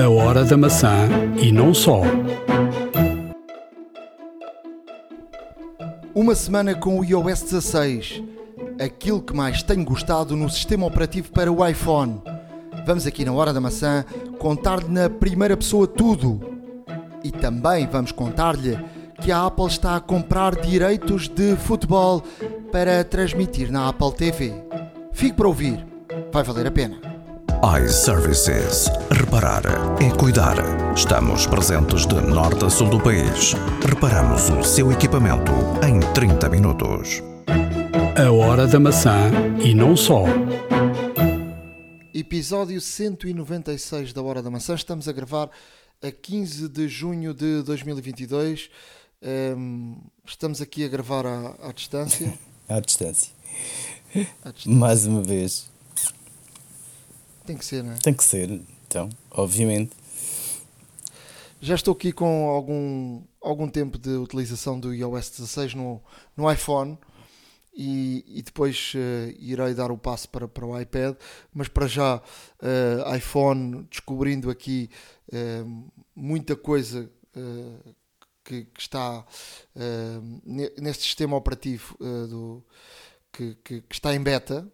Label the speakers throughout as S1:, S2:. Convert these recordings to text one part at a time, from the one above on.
S1: A hora da maçã e não só.
S2: Uma semana com o iOS 16. Aquilo que mais tenho gostado no sistema operativo para o iPhone. Vamos aqui na Hora da Maçã contar-lhe na primeira pessoa tudo. E também vamos contar-lhe que a Apple está a comprar direitos de futebol para transmitir na Apple TV. Fique para ouvir, vai valer a pena.
S3: iServices. Reparar é cuidar. Estamos presentes de norte a sul do país. Reparamos o seu equipamento em 30 minutos.
S1: A hora da maçã e não só.
S2: Episódio 196 da Hora da Maçã. Estamos a gravar a 15 de junho de 2022. Ehm, estamos aqui a gravar à, à distância.
S4: À distância.
S2: À distância.
S4: Mais uma vez.
S2: Tem que ser, não é?
S4: Tem que ser, então, obviamente.
S2: Já estou aqui com algum, algum tempo de utilização do iOS 16 no, no iPhone e, e depois eh, irei dar o passo para, para o iPad, mas para já eh, iPhone descobrindo aqui eh, muita coisa que, que está ne- neste sistema operativo do, que, que- que está em beta.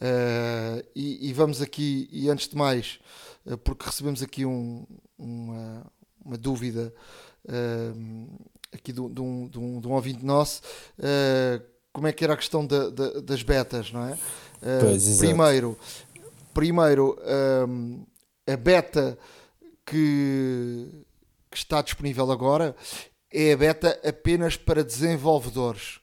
S2: Eh, e, e vamos aqui, e antes de mais, eh, porque recebemos aqui um- uma, uma dúvida eh, aqui de, um- de um, de, um, de um ouvinte nosso, como é que era a questão da- da- das betas, não é?
S4: Pois,
S2: primeiro, primeiro a beta que, que está disponível agora é a beta apenas para desenvolvedores.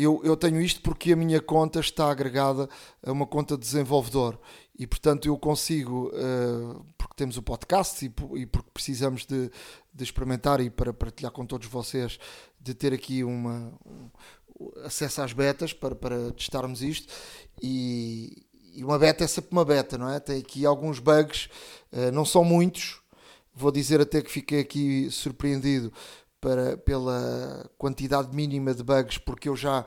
S2: Eu, eu tenho isto porque a minha conta está agregada a uma conta de desenvolvedor e, portanto, eu consigo, eh, porque temos o podcast e, e porque precisamos de, de experimentar e para partilhar com todos vocês, de ter aqui uma, um- acesso às betas para, para testarmos isto. E, e uma beta é sempre uma beta, não é? Tem aqui alguns bugs, eh, não são muitos, vou dizer até que fiquei aqui surpreendido para, pela quantidade mínima de bugs, porque eu já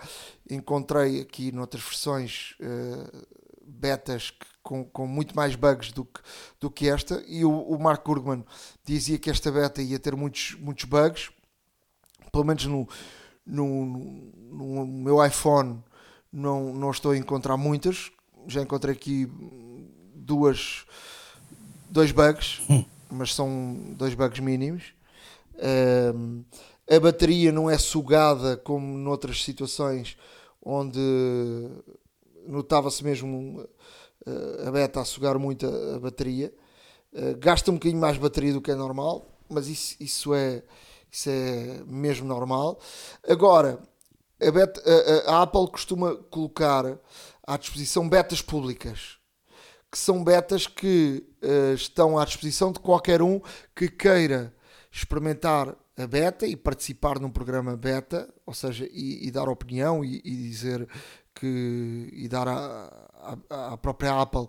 S2: encontrei aqui noutras versões eh, betas que- com, com muito mais bugs do que, do que esta, e o, o Mark Gurgman dizia que esta beta ia ter muitos, muitos bugs, pelo menos no, no, no meu iPhone não, não estou a encontrar muitas, já encontrei aqui duas, dois bugs, mas são dois bugs mínimos. A bateria não é sugada como noutras situações onde notava-se mesmo uh, a beta a sugar muito a, bateria. Uh, gasta um bocadinho mais bateria do que é normal, mas isso, isso, é, isso é mesmo normal. Agora, a, beta- a- a- Apple costuma colocar à disposição betas públicas que são betas que eh, estão à disposição de qualquer um que queira experimentar a beta e participar num programa beta, ou seja, e, e dar opinião e, e dizer que e dar à, própria Apple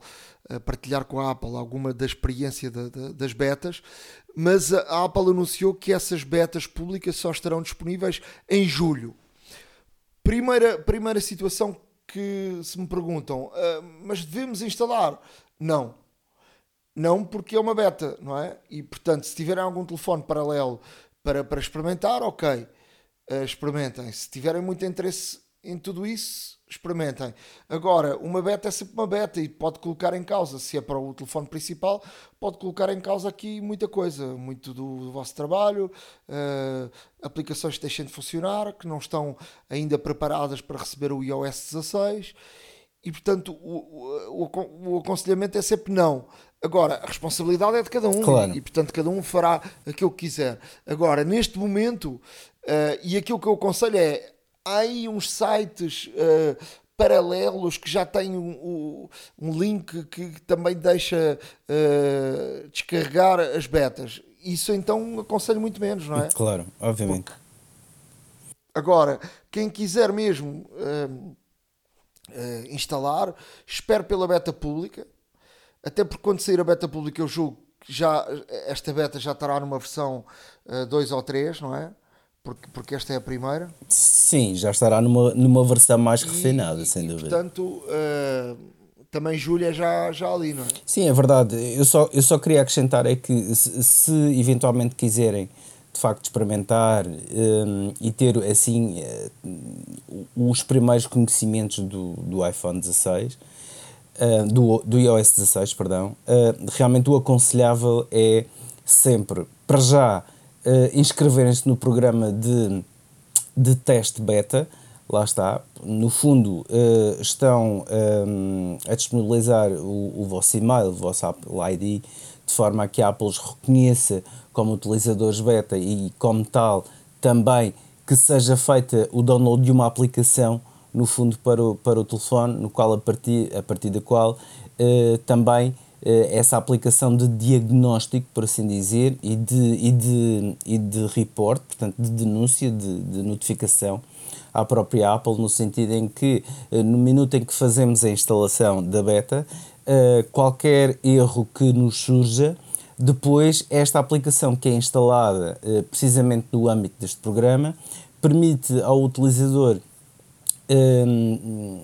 S2: partilhar com a Apple alguma da experiência da- da- das betas, mas a Apple anunciou que essas betas públicas só estarão disponíveis em julho. Primeira, primeira situação que se me perguntam, "Ah, mas devemos instalar? Não. Não, porque é uma beta, não é? E portanto, se tiverem algum telefone paralelo para, para experimentar, ok, ah, experimentem. Se tiverem muito interesse em tudo isso, experimentem. Agora, uma beta é sempre uma beta e pode colocar em causa, se é para o telefone principal, pode colocar em causa aqui muita coisa, muito do, do vosso trabalho, ah, aplicações que deixem de funcionar, que não estão ainda preparadas para receber o iOS 16 e portanto o, o, o aconselhamento é sempre não. Agora, a responsabilidade é de cada um
S4: Claro.
S2: e portanto cada um fará aquilo que quiser. Agora, neste momento, eh, e aquilo que eu aconselho é há aí uns sites eh, paralelos que já têm um, um- link que também deixa eh, descarregar as betas. Isso então aconselho muito menos, não é?
S4: Claro, obviamente.
S2: Agora, quem quiser mesmo eh, instalar, espero pela beta pública. Até porque quando sair a beta pública, eu julgo que já, esta beta já estará numa versão 2 ou 3, não é? Porque, porque esta é a primeira.
S4: Sim, já estará numa, numa versão mais
S2: E-
S4: refinada, sem
S2: e,
S4: dúvida.
S2: Portanto, eh, também julho é já, já ali, não é?
S4: Sim, é verdade. Eu só, eu só queria acrescentar é que se, se eventualmente quiserem de facto experimentar um, e ter assim uh, os primeiros conhecimentos do, do iPhone 16 uh, do, do iOS 16, perdão, uh, realmente o aconselhável é sempre, para já, inscreverem-se no programa de, de teste beta, lá está, no fundo estão um, a disponibilizar o, o vosso e-mail, o vosso Apple ID, de forma a que a Apple os reconheça como utilizadores beta e, como tal, também que seja feita o download de uma aplicação no fundo para o, para o telefone, no qual a partir, a partir da qual eh, também eh, essa aplicação de diagnóstico, por assim dizer, e de, e de, e de report, portanto, de denúncia, de, de notificação à própria Apple, no sentido em que, eh, no minuto em que fazemos a instalação da beta, qualquer erro que nos surja, depois, esta aplicação que é instalada eh, precisamente no âmbito deste programa permite ao utilizador, ehm,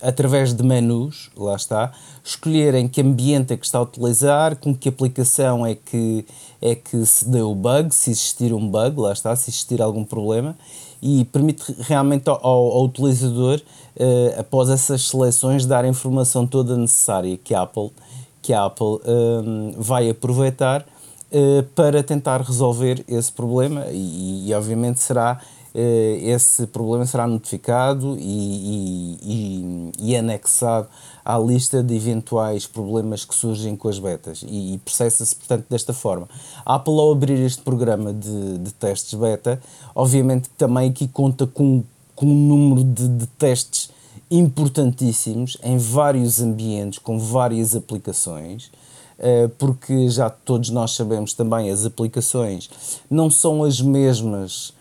S4: através de menus, lá está, escolher em que ambiente é que está a utilizar, com que aplicação é que, é que se deu o bug, se existir um bug, lá está, se existir algum problema, e permite realmente ao, ao utilizador, eh, após essas seleções, dar a informação toda necessária que a Apple que a Apple um, vai aproveitar uh, para tentar resolver esse problema e, e obviamente será uh, esse problema será notificado e, e, e, anexado à lista de eventuais problemas que surgem com as betas e, e processa-se portanto desta forma. A Apple ao abrir este programa de, de testes beta, obviamente também aqui conta com, com um número de, de testes importantíssimos em vários ambientes, com várias aplicações, eh, porque já todos nós sabemos também as aplicações não são as mesmas, eh,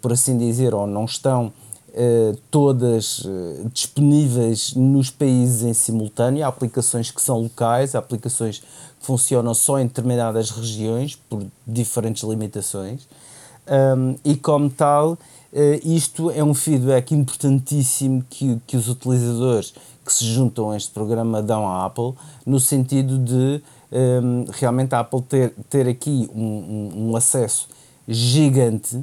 S4: por assim dizer, ou não estão eh, todas disponíveis nos países em simultâneo. Há aplicações que são locais, há aplicações que funcionam só em determinadas regiões por diferentes limitações. e como tal, isto é um feedback importantíssimo que, que os utilizadores que se juntam a este programa dão à Apple, no sentido de realmente a Apple ter, ter aqui um, um, acesso gigante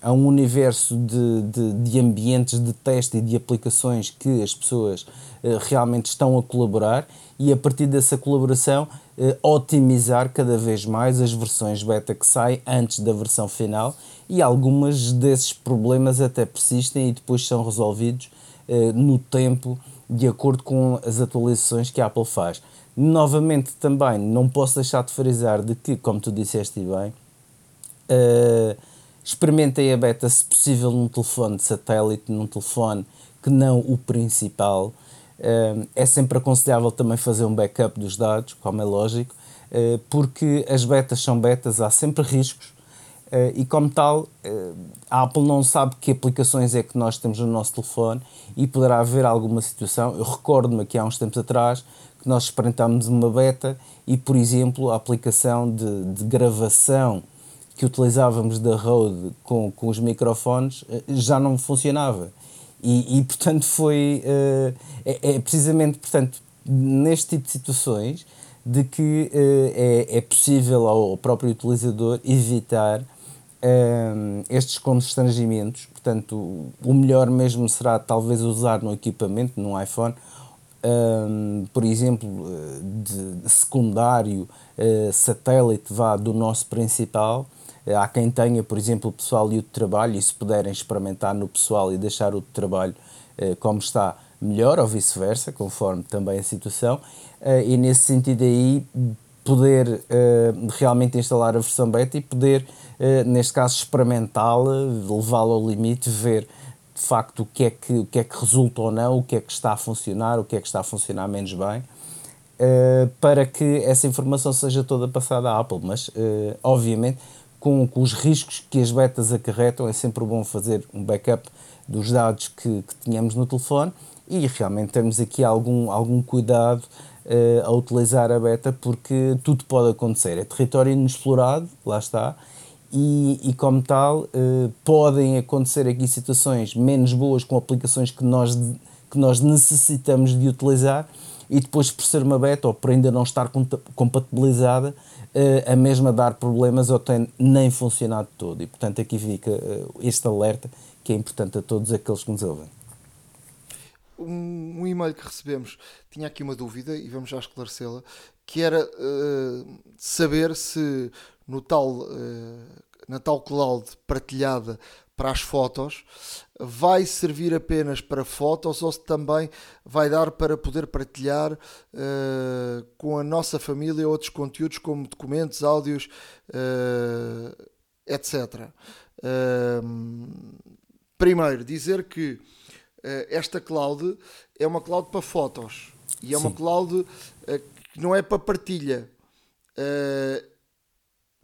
S4: a um universo de, de, de, ambientes de teste e de aplicações que as pessoas uh, realmente estão a colaborar e a partir dessa colaboração uh, otimizar cada vez mais as versões beta que saem antes da versão final e algumas desses problemas até persistem e depois são resolvidos eh, no tempo de acordo com as atualizações que a Apple faz. Novamente também não posso deixar de frisar de que, como tu disseste bem, uh, experimentem a beta se possível num telefone de satélite, num telefone que não o principal. Uh, é sempre aconselhável também fazer um backup dos dados, como é lógico, uh, porque as betas são betas, há sempre riscos Uh, e como tal, a Apple não sabe que aplicações é que nós temos no nosso telefone e poderá haver alguma situação. Eu recordo-me que há uns tempos atrás que nós experimentámos uma beta e, por exemplo, a aplicação de, de gravação que utilizávamos da Rode com, com os microfones uh, já não funcionava. E, e portanto, foi. É, é, precisamente portanto, neste tipo de situações de que é, é possível ao próprio utilizador evitar um, estes constrangimentos. Portanto, o melhor mesmo será talvez usar no equipamento, no iPhone, um, por exemplo, de secundário, uh, satélite vá do nosso principal. Uh, há quem tenha, por exemplo, o pessoal e o trabalho, e se puderem experimentar no pessoal e deixar o trabalho uh, como está, melhor, ou vice-versa, conforme também a situação. e nesse sentido aí, poder realmente instalar a versão beta e poder eh, neste caso experimentá-la, levá-la ao limite, ver de facto o que, é que, o que é que resulta ou não, o que é que está a funcionar, o que é que está a funcionar menos bem, para que essa informação seja toda passada à Apple. Mas, obviamente, com, com, os riscos que as betas acarretam, é sempre bom fazer um backup dos dados que, que tínhamos no telefone e realmente temos aqui algum, algum cuidado uh, a utilizar a beta porque tudo pode acontecer. É território inexplorado, lá está, e, e como tal, uh, podem acontecer aqui situações menos boas com aplicações que nós que nós necessitamos de utilizar e depois por ser uma beta ou por ainda não estar compatibilizada, a mesma dar problemas ou tem nem funcionado todo. E portanto aqui fica uh, este alerta que é importante a todos aqueles que nos ouvem.
S2: Um, um e-mail que recebemos tinha aqui uma dúvida e vamos já esclarecê-la, que era uh, saber se no tal, na tal cloud partilhada para as fotos, vai servir apenas para fotos ou se também vai dar para poder partilhar uh, com a nossa família outros conteúdos como documentos, áudios, uh, eh, etc. Uh, primeiro, dizer que esta cloud é uma cloud para fotos e é Sim. uma cloud que não é para partilha.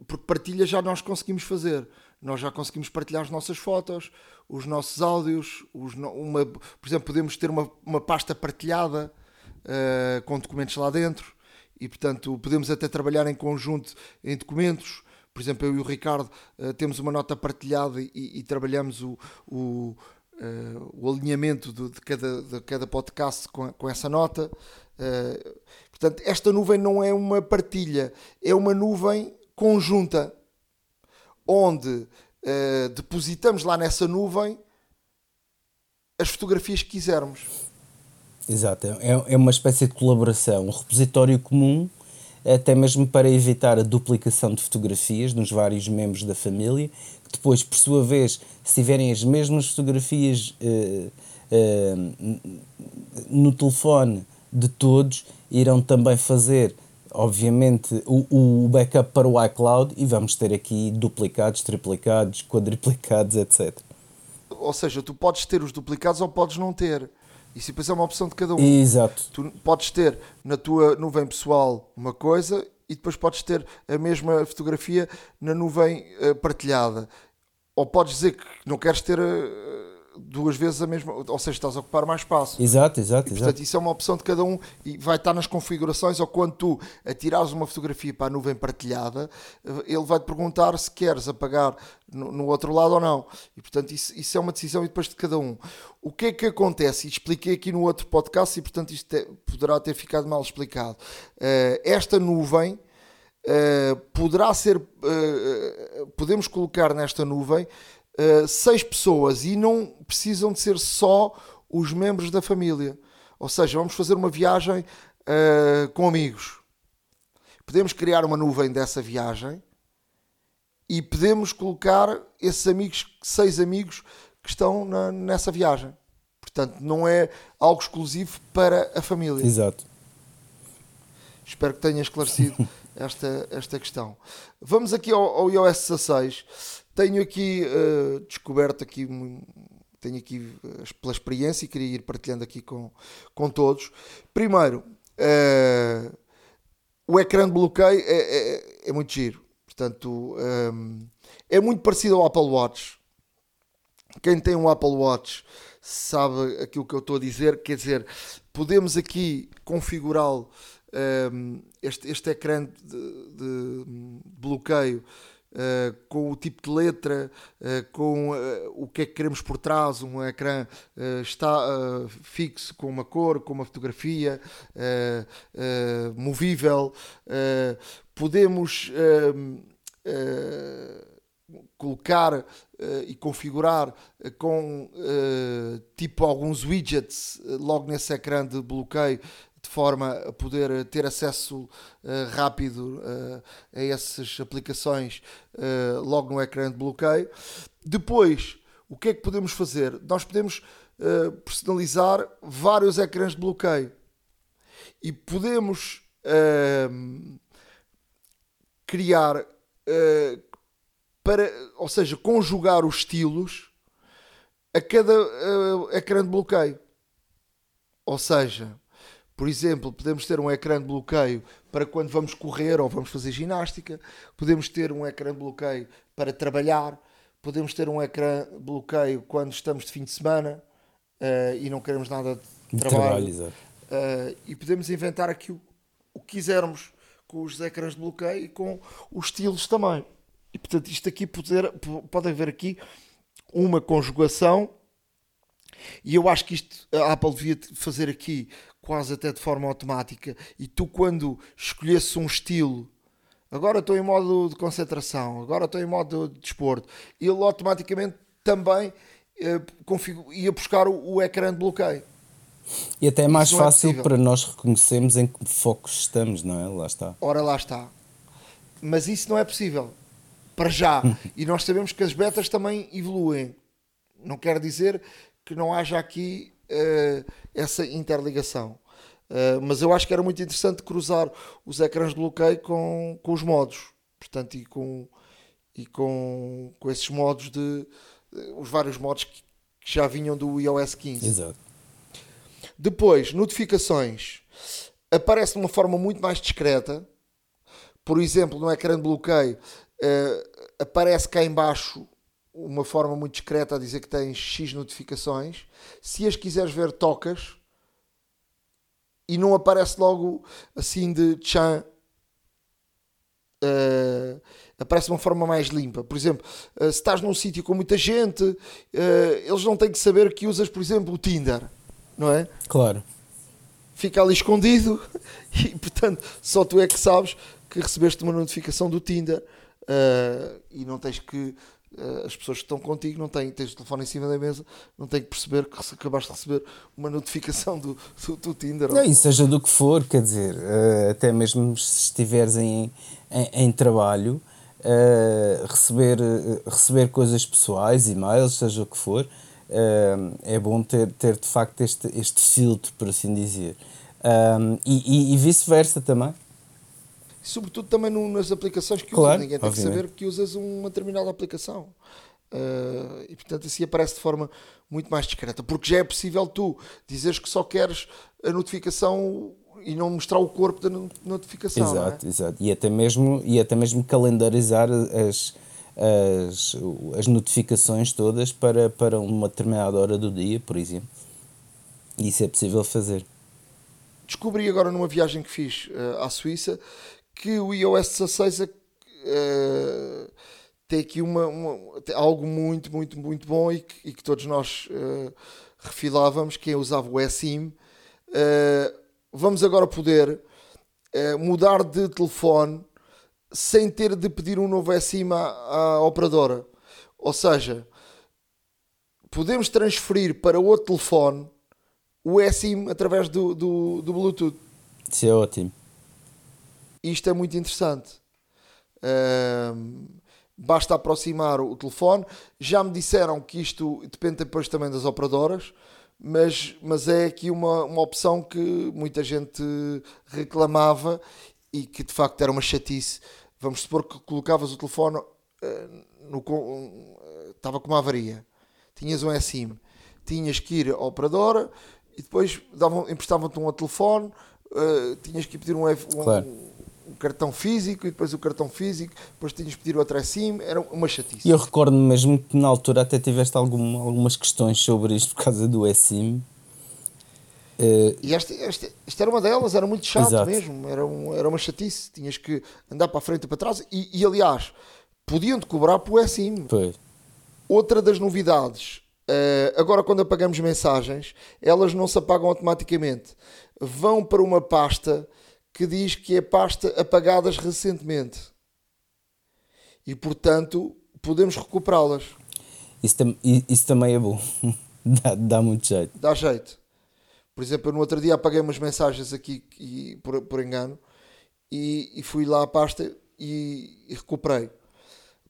S2: porque partilha já nós conseguimos fazer nós já conseguimos partilhar as nossas fotos, os nossos áudios, os, uma, por exemplo, podemos ter uma, uma pasta partilhada uh, com documentos lá dentro e, portanto, podemos até trabalhar em conjunto em documentos. Por exemplo, eu e o Ricardo uh, temos uma nota partilhada e, e trabalhamos o, o, uh, o alinhamento de, de, cada, de cada podcast com, com essa nota. portanto, esta nuvem não é uma partilha, é uma nuvem conjunta onde uh, depositamos lá nessa nuvem as fotografias que quisermos.
S4: Exato, é, é uma espécie de colaboração, um repositório comum, até mesmo para evitar a duplicação de fotografias nos vários membros da família, que depois, por sua vez, se tiverem as mesmas fotografias uh, uh, no telefone de todos, irão também fazer obviamente, o, o backup para o iCloud e vamos ter aqui duplicados, triplicados, quadriplicados, etc.
S2: Ou seja, tu podes ter os duplicados ou podes não ter. Isso depois é uma opção de cada um.
S4: Exato.
S2: Tu podes ter na tua nuvem pessoal uma coisa e depois podes ter a mesma fotografia na nuvem uh, partilhada. Ou podes dizer que não queres ter. Uh, duas vezes a mesma, ou seja, estás a ocupar mais espaço.
S4: Exato, exato.
S2: E, portanto, exato. isso é uma opção de cada um e vai estar nas configurações ou quando tu atirares uma fotografia para a nuvem partilhada, ele vai te perguntar se queres apagar no, no outro lado ou não. E portanto, isso, isso, é uma decisão e depois de cada um. O que é que acontece? E expliquei aqui no outro podcast e portanto isto é, poderá ter ficado mal explicado. Uh, esta nuvem. Uh, poderá ser, uh, podemos colocar nesta nuvem uh, seis pessoas e não precisam de ser só os membros da família. Ou seja, vamos fazer uma viagem uh, com amigos. Podemos criar uma nuvem dessa viagem e podemos colocar esses amigos, seis amigos que estão na, nessa viagem. Portanto, não é algo exclusivo para a família.
S4: Exato.
S2: Espero que tenha esclarecido esta, esta questão. Vamos aqui ao, ao iOS 16. Tenho aqui uh, descoberto aqui tenho aqui uh, pela experiência e queria ir partilhando aqui com, com todos. Primeiro, uh, o ecrã de bloqueio é, é, é muito giro. Portanto, um, é muito parecido ao Apple Watch. Quem tem um Apple Watch sabe aquilo que eu estou a dizer. Quer dizer, podemos aqui configurá-lo, um, este, este ecrã de, de bloqueio Uh, com o tipo de letra, uh, com uh, o que é que queremos por trás, um ecrã está fixo com uma cor, com uma fotografia, movível. podemos colocar e configurar com tipo alguns widgets logo nesse ecrã de bloqueio de forma a poder ter acesso uh, rápido uh, a essas aplicações uh, logo no ecrã de bloqueio. Depois, o que é que podemos fazer? Nós podemos personalizar vários ecrãs de bloqueio e podemos ehm, criar para, ou seja, conjugar os estilos a cada ecrã de bloqueio. Ou seja, por exemplo, podemos ter um ecrã de bloqueio para quando vamos correr ou vamos fazer ginástica, podemos ter um ecrã de bloqueio para trabalhar, podemos ter um ecrã de bloqueio quando estamos de fim de semana uh, e não queremos nada de trabalho. trabalho uh, e podemos inventar aqui o, o que quisermos com os ecrãs de bloqueio e com os estilos também. E portanto, isto aqui poder, pode haver aqui uma conjugação E eu acho que isto a Apple devia fazer aqui quase até de forma automática. E tu, quando escolhesses um estilo, agora estou em modo de concentração, agora estou em modo de desporto, ele automaticamente também eh, ia buscar o, o ecrã de bloqueio.
S4: E até é mais é fácil é para nós reconhecermos em que focos estamos, não é? Lá está.
S2: Ora, lá está. Mas isso não é possível. Para já. e nós sabemos que as betas também evoluem. Não quer dizer que não haja aqui uh, essa interligação. Uh, mas eu acho que era muito interessante cruzar os ecrãs de bloqueio com, com os modos. Portanto, e com, e com, com esses modos de. Uh, os vários modos que, que já vinham do iOS 15.
S4: Exato.
S2: Depois, notificações. Aparece de uma forma muito mais discreta. Por exemplo, no ecrã de bloqueio, uh, aparece cá embaixo uma forma muito discreta a dizer que tens X notificações. Se as quiseres ver, tocas e não aparece logo assim de tchan. Uh, aparece de uma forma mais limpa. Por exemplo, uh, se estás num sítio com muita gente, uh, eles não têm que saber que usas, por exemplo, o Tinder, não é?
S4: Claro.
S2: Fica ali escondido e, portanto, só tu é que sabes que recebeste uma notificação do Tinder e não tens que as pessoas que estão contigo não têm, tens o telefone em cima da mesa, não têm que perceber que acabaste de receber uma notificação do, do, do Tinder.
S4: Não, ou... seja do que for, quer dizer, uh, até mesmo se estiveres em, em, em trabalho, uh, receber, receber coisas pessoais, e-mails, seja o que for, é bom ter, ter de facto este, este filtro, por assim dizer. e, e, e vice-versa também
S2: e sobretudo também no, nas aplicações que claro, usas. Ninguém tem obviamente. que saber que usas uma determinada aplicação. Uh, e portanto assim aparece de forma muito mais discreta, porque já é possível tu dizeres que só queres a notificação e não mostrar o corpo da notificação.
S4: É? Exato, é? exato. E até mesmo, e até mesmo calendarizar as, as, as notificações todas para, para uma determinada hora do dia, por exemplo. Isso é possível fazer.
S2: Descobri agora numa viagem que fiz uh, à Suíça que o iOS 16 uh, tem aqui uma, uma, tem algo muito, muito, muito bom e que, e que todos nós uh, refilávamos, quem usava o eSIM. Uh, vamos agora poder mudar de telefone sem ter de pedir um novo eSIM à, à operadora. Ou seja, podemos transferir para outro telefone o eSIM através do, do, do Bluetooth.
S4: Isso é ótimo.
S2: Isto é muito interessante. Uh, basta aproximar o telefone. Já me disseram que isto depende depois também das operadoras, mas, mas é aqui uma, uma opção que muita gente reclamava e que de facto era uma chatice. Vamos supor que colocavas o telefone uh, no, uh, estava com uma avaria, tinhas um eSIM, tinhas que ir à operadora e depois davam, emprestavam-te um telefone, uh, tinhas que pedir um, um, claro cartão físico e depois o cartão físico, depois tinhas de pedir outro assim, era uma chatice.
S4: E eu recordo-me mesmo que na altura até tiveste algum, algumas questões sobre isto por causa do eSIM.
S2: Uh, e esta, esta, esta, era uma delas, era muito chato exato. mesmo, era, um, era uma chatice, tinhas que andar para a frente e para trás, e, e aliás, podiam-te cobrar por eSIM.
S4: Pois.
S2: Outra das novidades, uh, agora quando apagamos mensagens, elas não se apagam automaticamente, vão para uma pasta que diz que é pasta apagadas recentemente. E portanto podemos recuperá-las.
S4: Isso, tam isso também é bom. dá, dá muito jeito.
S2: Dá jeito. Por exemplo, eu no outro dia apaguei umas mensagens aqui e, por, por engano e, e, fui lá à pasta e, e recuperei.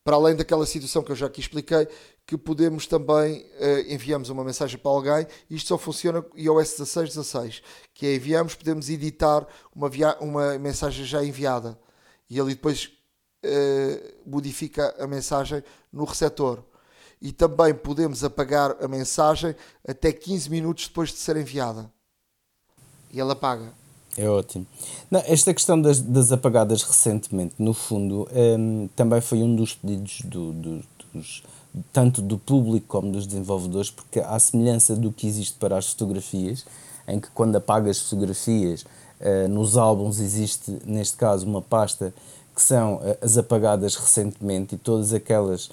S2: Para além daquela situação que eu já aqui expliquei, que podemos também uh, enviamos uma mensagem para alguém. Isto só funciona iOS 16, 16, que é enviamos, podemos editar uma, uma mensagem já enviada e ele depois uh, modifica a mensagem no receptor. E também podemos apagar a mensagem até 15 minutos depois de ser enviada. E ela apaga.
S4: É ótimo. Não, esta questão das, das apagadas recentemente, no fundo, um, também foi um dos pedidos do, do, dos, tanto do público como dos desenvolvedores, porque à semelhança do que existe para as fotografias, em que quando apagas fotografias uh, nos álbuns existe, neste caso, uma pasta que são uh, as apagadas recentemente e todas aquelas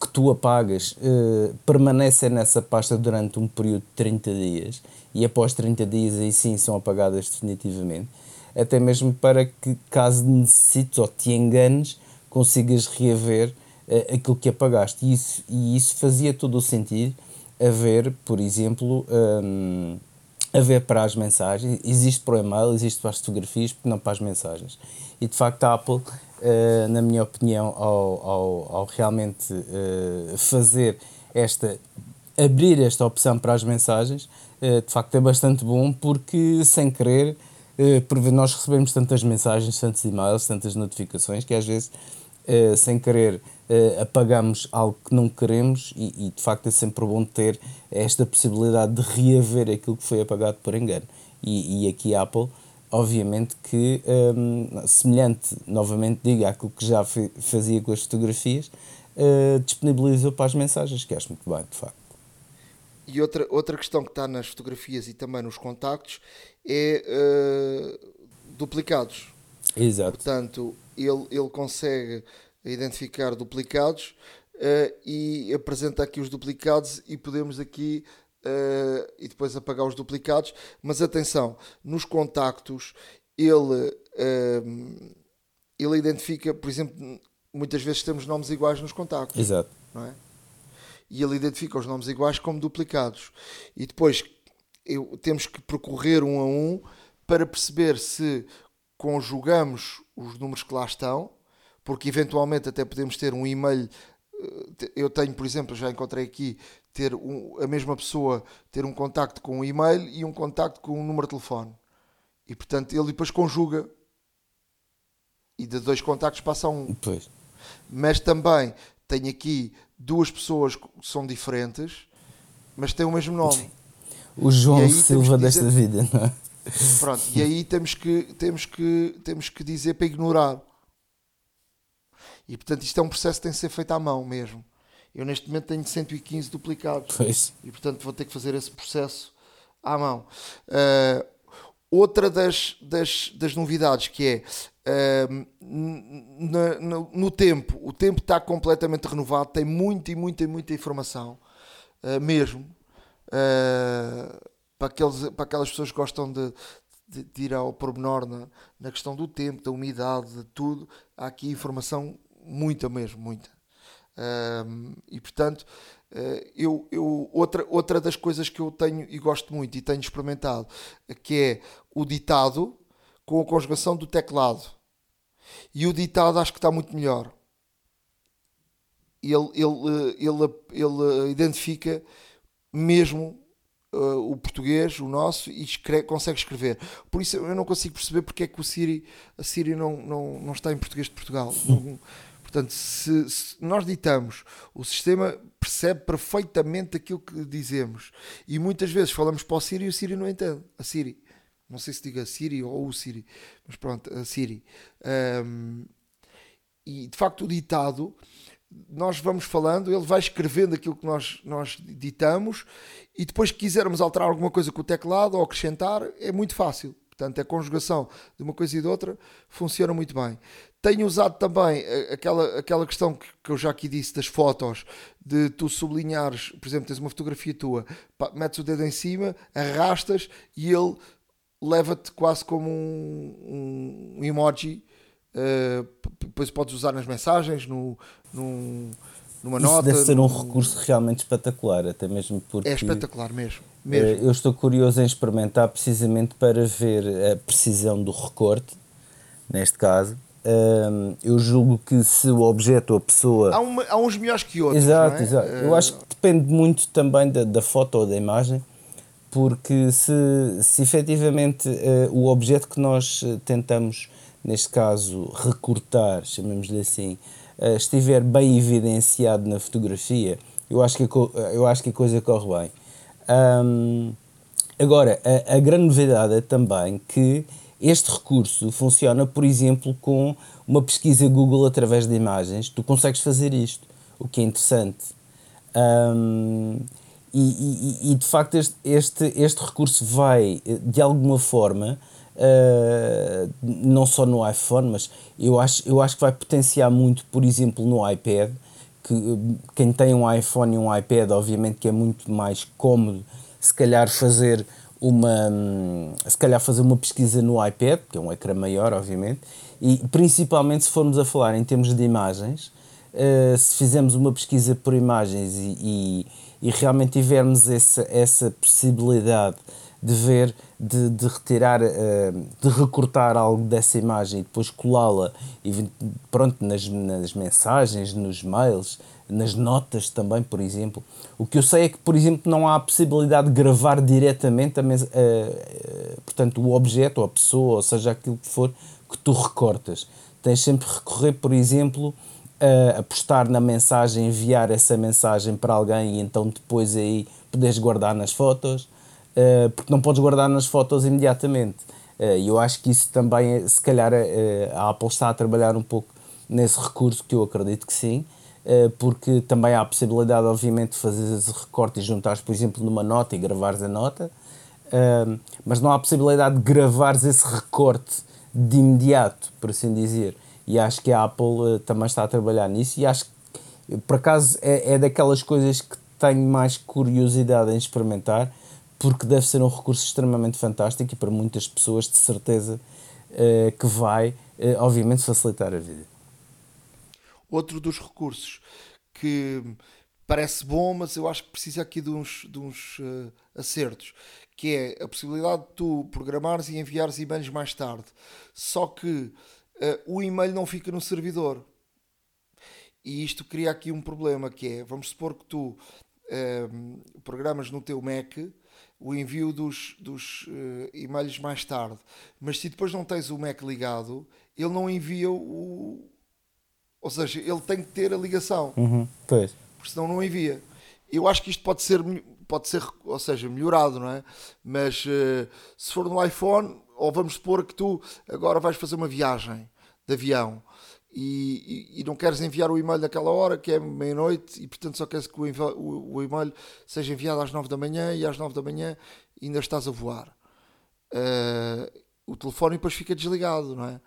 S4: que tu apagas uh, permanecem nessa pasta durante um período de 30 dias e após 30 dias aí sim são apagadas definitivamente. Até mesmo para que, caso necessites ou te enganes, consigas reaver uh, aquilo que apagaste. E isso, e isso fazia todo o sentido haver, por exemplo, um, haver para as mensagens. Existe para o e-mail, existe para as fotografias, não para as mensagens. E de facto a Apple uh, na minha opinião, ao, ao, ao realmente uh, fazer esta, abrir esta opção para as mensagens, de facto é bastante bom porque sem querer, ver nós recebemos tantas mensagens, tantos e-mails, tantas notificações que às vezes sem querer apagamos algo que não queremos e, e, de facto é sempre bom ter esta possibilidade de reaver aquilo que foi apagado por engano. E, e aqui a Apple obviamente que, um, semelhante, novamente digo, àquilo que já fazia com as fotografias, uh, disponibilizou para as mensagens, que acho muito bem, de facto.
S2: E outra, outra questão que está nas fotografias e também nos contactos é uh, duplicados.
S4: Exato.
S2: Portanto, ele, ele consegue identificar duplicados uh, e apresenta aqui os duplicados e podemos aqui uh, e depois apagar os duplicados. Mas atenção, nos contactos ele, uh, ele identifica, por exemplo, muitas vezes temos nomes iguais nos contactos.
S4: Exato.
S2: Não é? E ele identifica os nomes iguais como duplicados. E depois eu, temos que percorrer um a um para perceber se conjugamos os números que lá estão, porque eventualmente até podemos ter um e-mail. Eh, eu tenho, por exemplo, já encontrei aqui ter um, a mesma pessoa ter um contacto com um e-mail e um contacto com um número de telefone. E portanto ele depois conjuga e de dois contactos passa a um.
S4: Pois.
S2: Mas também tem aqui duas pessoas que são diferentes, mas têm o mesmo nome.
S4: O João Silva dizer... desta vida, não é?
S2: Pronto, e aí temos que, temos, que, temos que dizer para ignorar. E portanto isto é um processo que tem que ser feito à mão mesmo. Eu neste momento tenho 115 duplicados.
S4: Pois.
S2: E portanto vou ter que fazer esse processo à mão. Uh, outra das, das, das, novidades que é uh, no, no, tempo, o tempo está completamente renovado, tem muita e muita e muita informação, uh, mesmo. Para, aqueles, para aquelas pessoas que gostam de, de, de ir ao pormenor na, na questão do tempo, da umidade, de tudo, há aqui informação muita mesmo, muita. Um, e portanto, uh, eu, eu, outra, outra das coisas que eu tenho e gosto muito e tenho experimentado, que é o ditado com a conjugação do teclado. E o ditado acho que está muito melhor. Ele, ele, ele, ele identifica mesmo uh, o português, o nosso, e escreve, consegue escrever. Por isso eu não consigo perceber porque é que o Siri, a Siri não, não, não está em português de Portugal. Não, Portanto, se, se, nós ditamos, o sistema percebe perfeitamente aquilo que dizemos. E muitas vezes falamos para o Siri e o Siri não entende. A Siri. Não sei se diga Siri ou o Siri. Mas pronto, a Siri. Um, e de facto o ditado, nós vamos falando, ele vai escrevendo aquilo que nós, nós ditamos e depois que quisermos alterar alguma coisa com o teclado ou acrescentar, é muito fácil. Portanto, a conjugação de uma coisa e de outra funciona muito bem. Tenho usado também eh, aquela, aquela questão que, que eu já aqui disse das fotos, de tu sublinhares, por exemplo, tens uma fotografia tua, metes o dedo em cima, arrastas e ele leva-te quase como um, um emoji. Uh, depois podes usar nas mensagens, no, no, numa
S4: Isso
S2: nota.
S4: Deve ser
S2: um
S4: recurso realmente espetacular, até mesmo porque.
S2: É espetacular mesmo. mesmo.
S4: Uh, eu estou curioso em experimentar precisamente para ver a precisão do recorte, neste caso eu julgo que se o objeto ou a pessoa.
S2: Há, uma, há uns melhores que outros.
S4: Exato,
S2: é?
S4: exato. Eu acho que depende muito também da, da foto ou da imagem, porque se, se efetivamente uh, o objeto que nós eh, tentamos, neste caso, recortar, chamemos-lhe assim, uh, estiver bem evidenciado na fotografia, eu acho que a, eu acho que a coisa corre bem. Um, agora, a, a grande novidade é também que este recurso funciona, por exemplo, com uma pesquisa Google através de imagens. Tu consegues fazer isto, o que é interessante. Um, e, e, e, de facto este, este, este, recurso vai, de alguma forma, uh, não só no iPhone, mas eu acho, eu acho que vai potenciar muito, por exemplo, no iPad, que porque quem tem um iPhone e um iPad, obviamente que é muito mais cómodo, se calhar fazer uma se calhar fazer uma pesquisa no iPad, que é um ecrã maior, obviamente, e principalmente se formos a falar em termos de imagens, uh, se fizermos uma pesquisa por imagens e, e, e realmente tivermos essa, essa possibilidade de ver, de, de retirar, uh, de recortar algo dessa imagem e depois colá-la pronto, nas, nas mensagens, nos mails, nas notas também, por exemplo. O que eu sei é que, por exemplo, não há a possibilidade de gravar diretamente a, uh, portanto, o objeto, ou a pessoa, ou seja, aquilo que for, que tu recortas. Tens sempre que recorrer, por exemplo, a, a postar na mensagem, enviar essa mensagem para alguém e então depois aí podes guardar nas fotos, uh, porque não podes guardar nas fotos imediatamente. Eh, e uh, eu acho que isso também, se calhar, uh, a Apple está a trabalhar um pouco nesse recurso, que eu acredito que sim, porque também há a possibilidade, obviamente, de fazer esse recorte e juntares, por exemplo, numa nota e gravares a nota, mas não há a possibilidade de gravares esse recorte de imediato, por assim dizer. E acho que a Apple também está a trabalhar nisso e acho que, por acaso, é, é daquelas coisas que tenho mais curiosidade em experimentar, porque deve ser um recurso extremamente fantástico e para muitas pessoas, de certeza, uh, que vai, uh, obviamente, facilitar a vida.
S2: Outro dos recursos que parece bom, mas eu acho que precisa aqui de uns, de uns uh, acertos, que é a possibilidade de tu programares e enviares e-mails mais tarde. Só que o e-mail não fica no servidor. E isto cria aqui um problema, que é, vamos supor que tu programas no teu Mac o envio dos, dos uh, e-mails mais tarde, mas se depois não tens o Mac ligado, ele não envia o... Ou seja, ele tem que ter a ligação.
S4: Uhum, pois.
S2: Porque senão não envia. Eu acho que isto pode ser pode ser, ou seja, melhorado, não é? Mas uh, se for no iPhone, ou vamos supor que tu agora vais fazer uma viagem de avião e, e, e não queres enviar o e-mail naquela hora, que é meia-noite, e portanto só queres que o, o, o, e-mail seja enviado às 9 da manhã e às 9 da manhã ainda estás a voar. Uh, o telefone depois fica desligado, não é?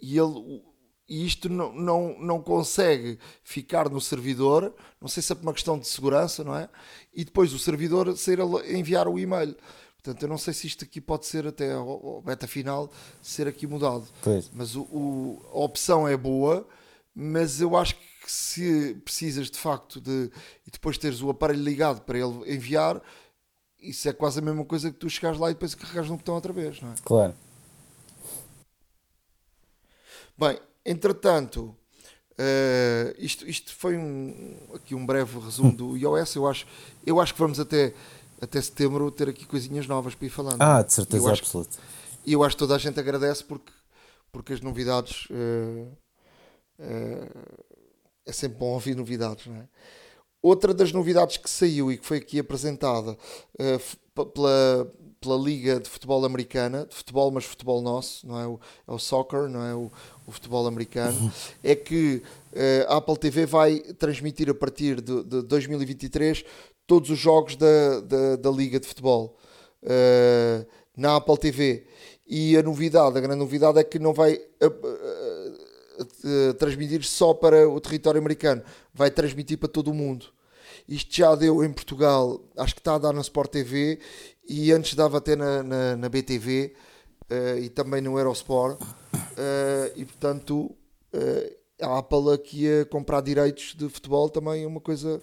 S2: E ele, e isto não, não, não consegue ficar no servidor, não sei se é por uma questão de segurança, não é? E depois o servidor sair a enviar o e-mail. Portanto, eu não sei se isto aqui pode ser até o beta final ser aqui mudado.
S4: Pois.
S2: Mas o, o, a opção é boa, mas eu acho que se precisas de facto de e depois teres o aparelho ligado para ele enviar, isso é quase a mesma coisa que tu chegares lá e depois carregares no botão outra vez, não é?
S4: Claro.
S2: Bem, Entretanto, uh, isto, isto foi um, aqui um breve resumo do iOS. Eu acho, eu acho que vamos até, até setembro ter aqui coisinhas novas para ir falando.
S4: Ah, de certeza absoluta.
S2: E eu acho que toda a gente agradece porque, porque as novidades. Uh, uh, é sempre bom ouvir novidades, não é? Outra das novidades que saiu e que foi aqui apresentada pela, pela Liga de Futebol Americana, de futebol, mas futebol nosso, não é o, é o soccer, não é o, o futebol americano, é que uh, a Apple TV vai transmitir a partir de, de 2023 todos os jogos da, da, da Liga de Futebol uh, na Apple TV. E a novidade, a grande novidade é que não vai uh, transmitir só para o território americano, vai transmitir para todo o mundo. Isto já deu em Portugal, acho que está a dar na Sport TV e antes dava até na, na, na BTV e também no Eurosport. E portanto, a Apple aqui a comprar direitos de futebol também é uma coisa,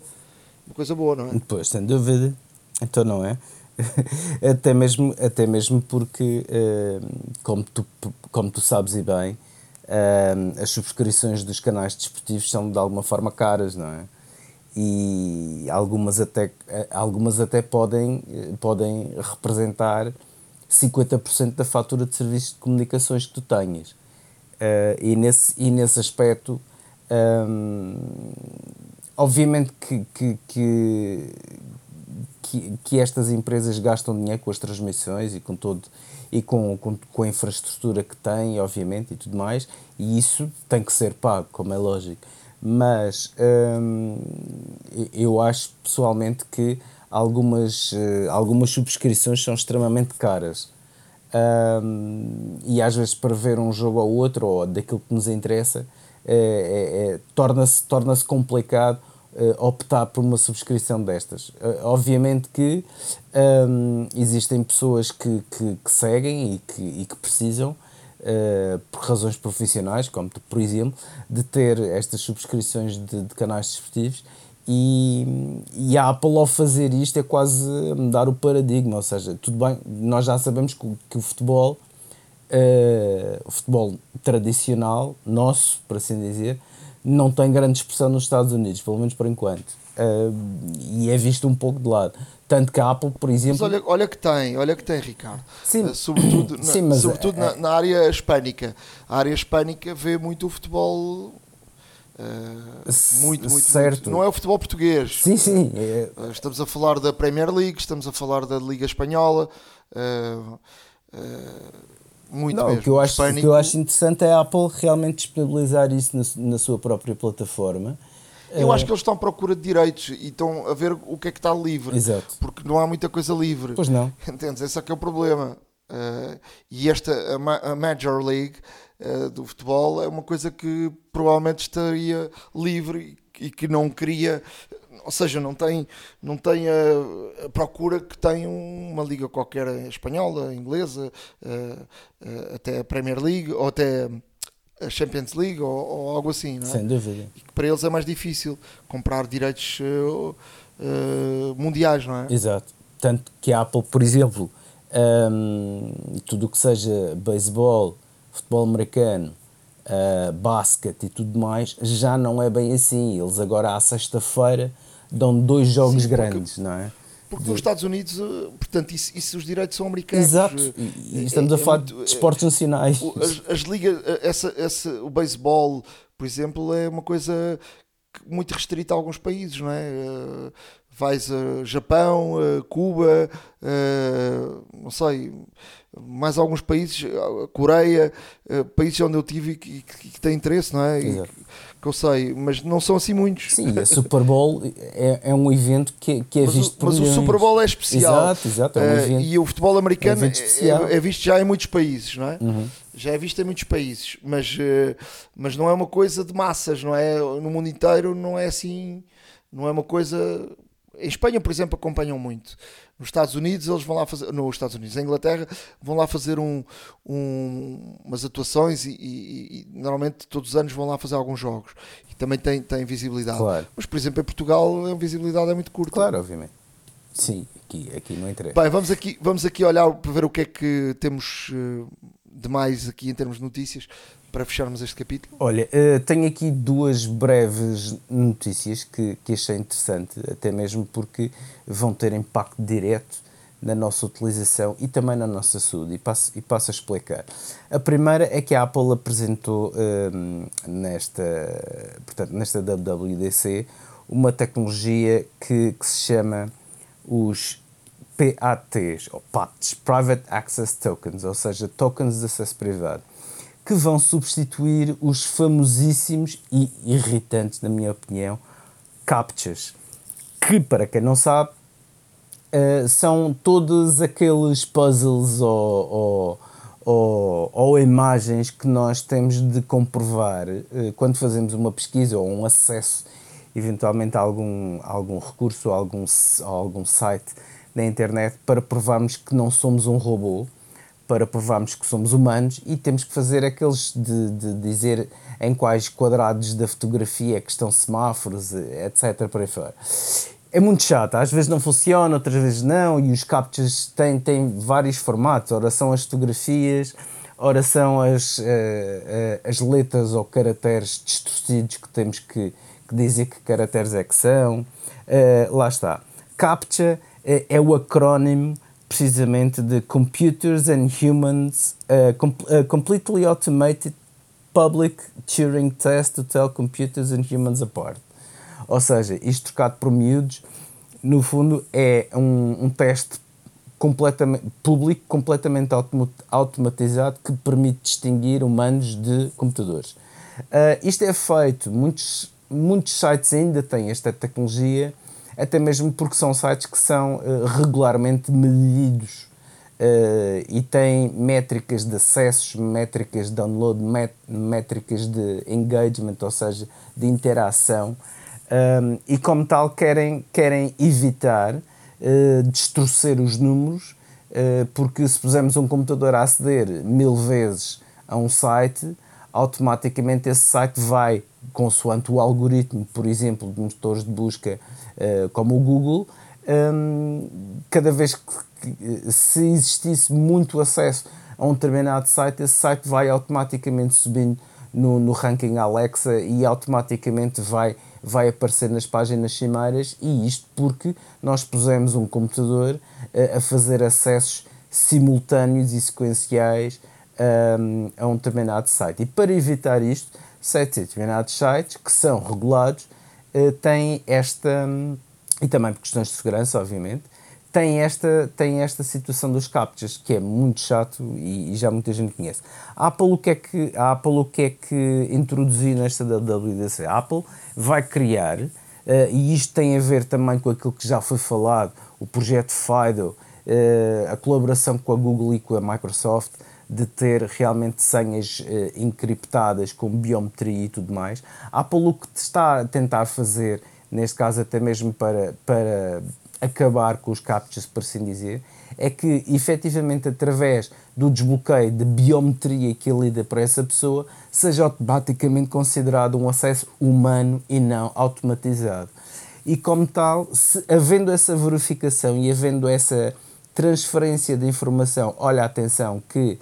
S2: uma coisa boa, não é?
S4: Pois, sem dúvida. Então não é? até, mesmo, até mesmo porque, como, tu, como tu sabes e bem, as subscrições dos canais desportivos são de alguma forma caras, não é? e algumas até, algumas até podem, podem representar 50% da fatura de serviços de comunicações que tu tenhas. E, nesse, e nesse aspecto, obviamente que, que, que, que, estas empresas gastam dinheiro com as transmissões e com todo e com, com, com a infraestrutura que têm, obviamente, e tudo mais, e isso tem que ser pago, como é lógico mas hum, eu acho pessoalmente que algumas, uh, algumas subscrições são extremamente caras. Um, e às vezes para ver um jogo ou outro, ou daquilo que nos interessa, é, é, é, torna-se torna complicado optar por uma subscrição destas. obviamente que um, existem pessoas que, que, que seguem e que, e que precisam, Uh, por razões profissionais, como por exemplo, de ter estas subscrições de, de canais desportivos e, e, a Apple ao fazer isto é quase mudar o paradigma, ou seja, tudo bem, nós já sabemos que, que o futebol, uh, o futebol tradicional, nosso, por assim dizer, não tem grande expressão nos Estados Unidos, pelo menos por enquanto, uh, e é visto um pouco de lado. Tanto que a Apple, por exemplo.
S2: Mas olha, olha que tem, olha que tem, Ricardo. Sim, uh, sobretudo, sim, na, sobretudo é, na, na, área hispânica. A área hispânica vê muito o futebol Uh, muito, muito, certo. Muito. Não é o futebol português.
S4: Sim, sim. É...
S2: Estamos a falar da Premier League, estamos a falar da Liga Espanhola. Uh, muito
S4: Não,
S2: mesmo.
S4: O que, eu acho, que eu acho interessante é a Apple realmente disponibilizar isso na, na sua própria plataforma.
S2: Eu acho que eles estão à procura de direitos e estão a ver o que é que está livre.
S4: Exato.
S2: Porque não há muita coisa livre.
S4: Pois não.
S2: Entendes? Esse é que é o problema. e esta, a, a Major League uh, do futebol é uma coisa que provavelmente estaria livre e que não queria ou seja, não tem, não tem a, a, procura que tem uma liga qualquer espanhola, inglesa, uh, uh, até a Premier League ou até a Champions League ou, ou algo assim, não é?
S4: Sem dúvida.
S2: E que para eles é mais difícil comprar direitos uh, mundiais, não é?
S4: Exato. Tanto que a Apple, por exemplo, um, ehm, tudo o que seja beisebol, futebol americano, uh, basquete e tudo mais, já não é bem assim. Eles agora à sexta-feira dão dois jogos Sim, grandes, não é?
S2: Porque nos Estados Unidos, eh, portanto, isso, isso, os direitos são americanos.
S4: Exato, eh, e, e estamos é, a falar é muito, de esportes nacionais.
S2: As, as ligas, essa, essa, o beisebol, por exemplo, é uma coisa muito restrita a alguns países, não é? Vais a Japão, a Cuba, a, não sei, mais alguns países, Coreia, países onde eu tive e que, que, que têm interesse, não é? E, que eu sei, mas não são assim muitos.
S4: Sim, a Super Bowl é, é um evento que, que é
S2: mas
S4: visto
S2: o,
S4: por
S2: Mas
S4: milhões.
S2: o Super Bowl é especial.
S4: Exato, exato. É um evento,
S2: uh, e o futebol americano é, é, é, visto já em muitos países, não é? Uhum. Já é visto em muitos países, mas, uh, mas não é uma coisa de massas, não é? No mundo inteiro não é assim, não é uma coisa em Espanha, por exemplo, acompanham muito. Nos Estados Unidos, eles vão lá fazer. Nos Estados Unidos, em Inglaterra, vão lá fazer um, um umas atuações e, e, e, normalmente todos os anos vão lá fazer alguns jogos. E também tem, tem visibilidade.
S4: Claro.
S2: Mas, por exemplo, em Portugal, a visibilidade é muito curta.
S4: Claro, obviamente. Sim, aqui, aqui não interessa.
S2: Bem, vamos aqui, vamos aqui olhar para ver o que é que temos uh, de mais aqui em termos de notícias para fecharmos este capítulo?
S4: Olha, uh, tenho aqui duas breves notícias que, que achei interessante, até mesmo porque vão ter impacto direto na nossa utilização e também na nossa saúde, e passo, e passo a explicar. A primeira é que a Apple apresentou uh, nesta, portanto, nesta WWDC uma tecnologia que, que se chama os PATs, ou PATs, Private Access Tokens, ou seja, tokens de acesso privado que vão substituir os famosíssimos e irritantes, na minha opinião, captchas. Que, para quem não sabe, uh, são todos aqueles puzzles ou, ou, ou, ou, imagens que nós temos de comprovar uh, quando fazemos uma pesquisa ou um acesso, eventualmente, a algum, algum recurso ou algum, a algum site na internet para provarmos que não somos um robô para provarmos que somos humanos e temos que fazer aqueles de, de dizer em quais quadrados da fotografia é que estão semáforos, etc. Por aí fora. É muito chato, às vezes não funciona, outras vezes não, e os captchas têm, têm vários formatos, ora são as fotografias, ora são as, uh, uh, as letras ou caracteres distorcidos que temos que, que dizer que caracteres é que são. Uh, lá está. CAPTCHA é, é o acrónimo precisamente de Computers and Humans, uh, Completely Automated Public Turing Test to Tell Computers and Humans Apart. Ou seja, isto trocado por miúdos, no fundo é um, um teste completamente público, completamente automatizado que permite distinguir humanos de computadores. Uh, isto é feito, muitos, muitos sites ainda têm esta tecnologia até mesmo porque são sites que são uh, regularmente medidos uh, e têm métricas de acessos, métricas de download, métricas de engagement, ou seja, de interação. Um, e como tal querem, querem evitar uh, distorcer os números, porque se pusermos um computador a aceder mil vezes a um site, automaticamente esse site vai, consoante o algoritmo, por exemplo, de motores de busca uh, como o Google, um, cada vez que, que, se existisse muito acesso a um determinado site, esse site vai automaticamente subindo no, no ranking Alexa e automaticamente vai, vai aparecer nas páginas cimeiras. E isto porque nós pusemos um computador uh, a fazer acessos simultâneos e sequenciais um, a um determinado site. E para evitar isto, certos determinados sites que são regulados uh, têm esta, e também por questões de segurança, obviamente, tem esta, tem esta situação dos captchas, que é muito chato e, e, já muita gente conhece. A Apple o que é que, a Apple, o que, é que introduziu nesta WWDC? A Apple vai criar, uh, e isto tem a ver também com aquilo que já foi falado, o projeto FIDO, uh, a colaboração com a Google e com a Microsoft, de ter realmente senhas uh, encriptadas com biometria e tudo mais. A Apple o que está a tentar fazer, neste caso até mesmo para, para acabar com os captchas, por assim dizer, é que efetivamente através do desbloqueio de biometria que é lida para essa pessoa, seja automaticamente considerado um acesso humano e não automatizado. E como tal, se, havendo essa verificação e havendo essa transferência de informação, olha atenção que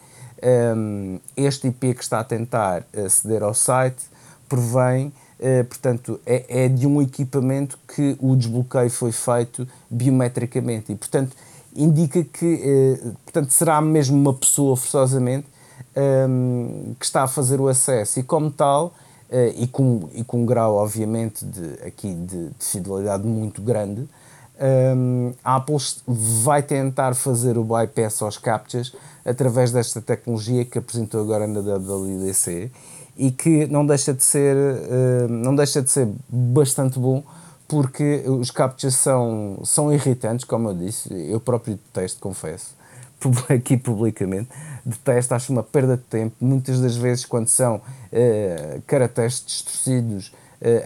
S4: um, este IP que está a tentar aceder ao site provém Uh, portanto, é, é, de um equipamento que o desbloqueio foi feito biometricamente. E, portanto, indica que uh, portanto, será mesmo uma pessoa, forçosamente, um, que está a fazer o acesso. E, como tal, uh, e, com, e com um grau, obviamente, de, aqui de, de fidelidade muito grande, um, a Apple vai tentar fazer o bypass aos captchas através desta tecnologia que apresentou agora na WWDC e que não deixa de ser, uh, não deixa de ser bastante bom porque os captchas são, são irritantes, como eu disse, eu próprio detesto, confesso, aqui publicamente, detesto, acho uma perda de tempo, muitas das vezes quando são uh, caracteres distorcidos,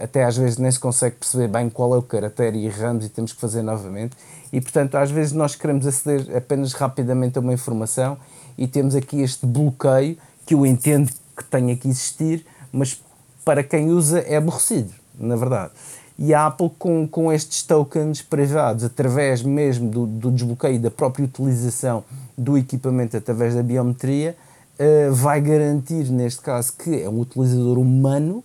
S4: até às vezes nem se consegue perceber bem qual é o caractere e erramos e temos que fazer novamente, e portanto às vezes nós queremos aceder apenas rapidamente a uma informação e temos aqui este bloqueio que eu entendo que tenha que existir, mas para quem usa é aborrecido, na verdade. E a Apple, com, com estes tokens privados, através mesmo do, do desbloqueio da própria utilização do equipamento através da biometria, uh, vai garantir, neste caso, que é um utilizador humano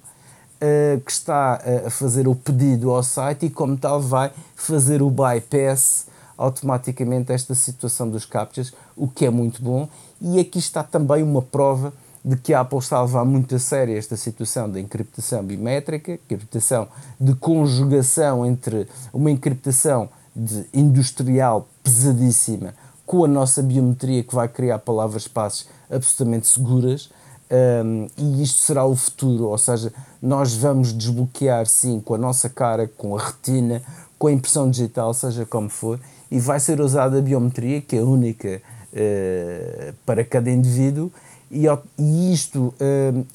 S4: uh, que está a fazer o pedido ao site e, como tal, vai fazer o bypass automaticamente esta situação dos captchas, o que é muito bom. E aqui está também uma prova de que a Apple está a levar muito a sério esta situação da encriptação bimétrica, encriptação de conjugação entre uma encriptação industrial pesadíssima com a nossa biometria que vai criar palavras-passes absolutamente seguras. Um, e isto será o futuro, ou seja, nós vamos desbloquear sim com a nossa cara, com a retina, com a impressão digital, seja como for, e vai ser usada a biometria, que é única uh, para cada indivíduo, e, e isto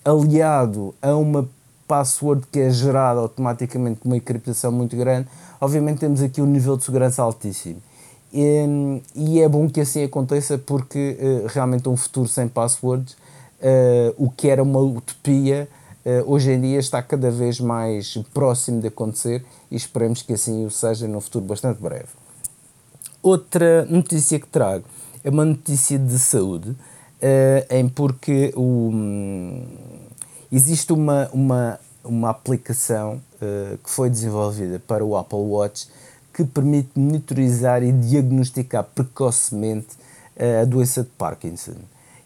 S4: aliado a uma password que é gerada automaticamente com uma encriptação muito grande, obviamente temos aqui um nível de segurança altíssimo. E, e é bom que assim aconteça porque uh, realmente um futuro sem passwords, uh, o que era uma utopia, uh, hoje em dia está cada vez mais próximo de acontecer e esperemos que assim o seja num futuro bastante breve. Outra notícia que trago é uma notícia de saúde uh, em porque o, um, existe uma, uma, uma aplicação que foi desenvolvida para o Apple Watch que permite monitorizar e diagnosticar precocemente a doença de Parkinson.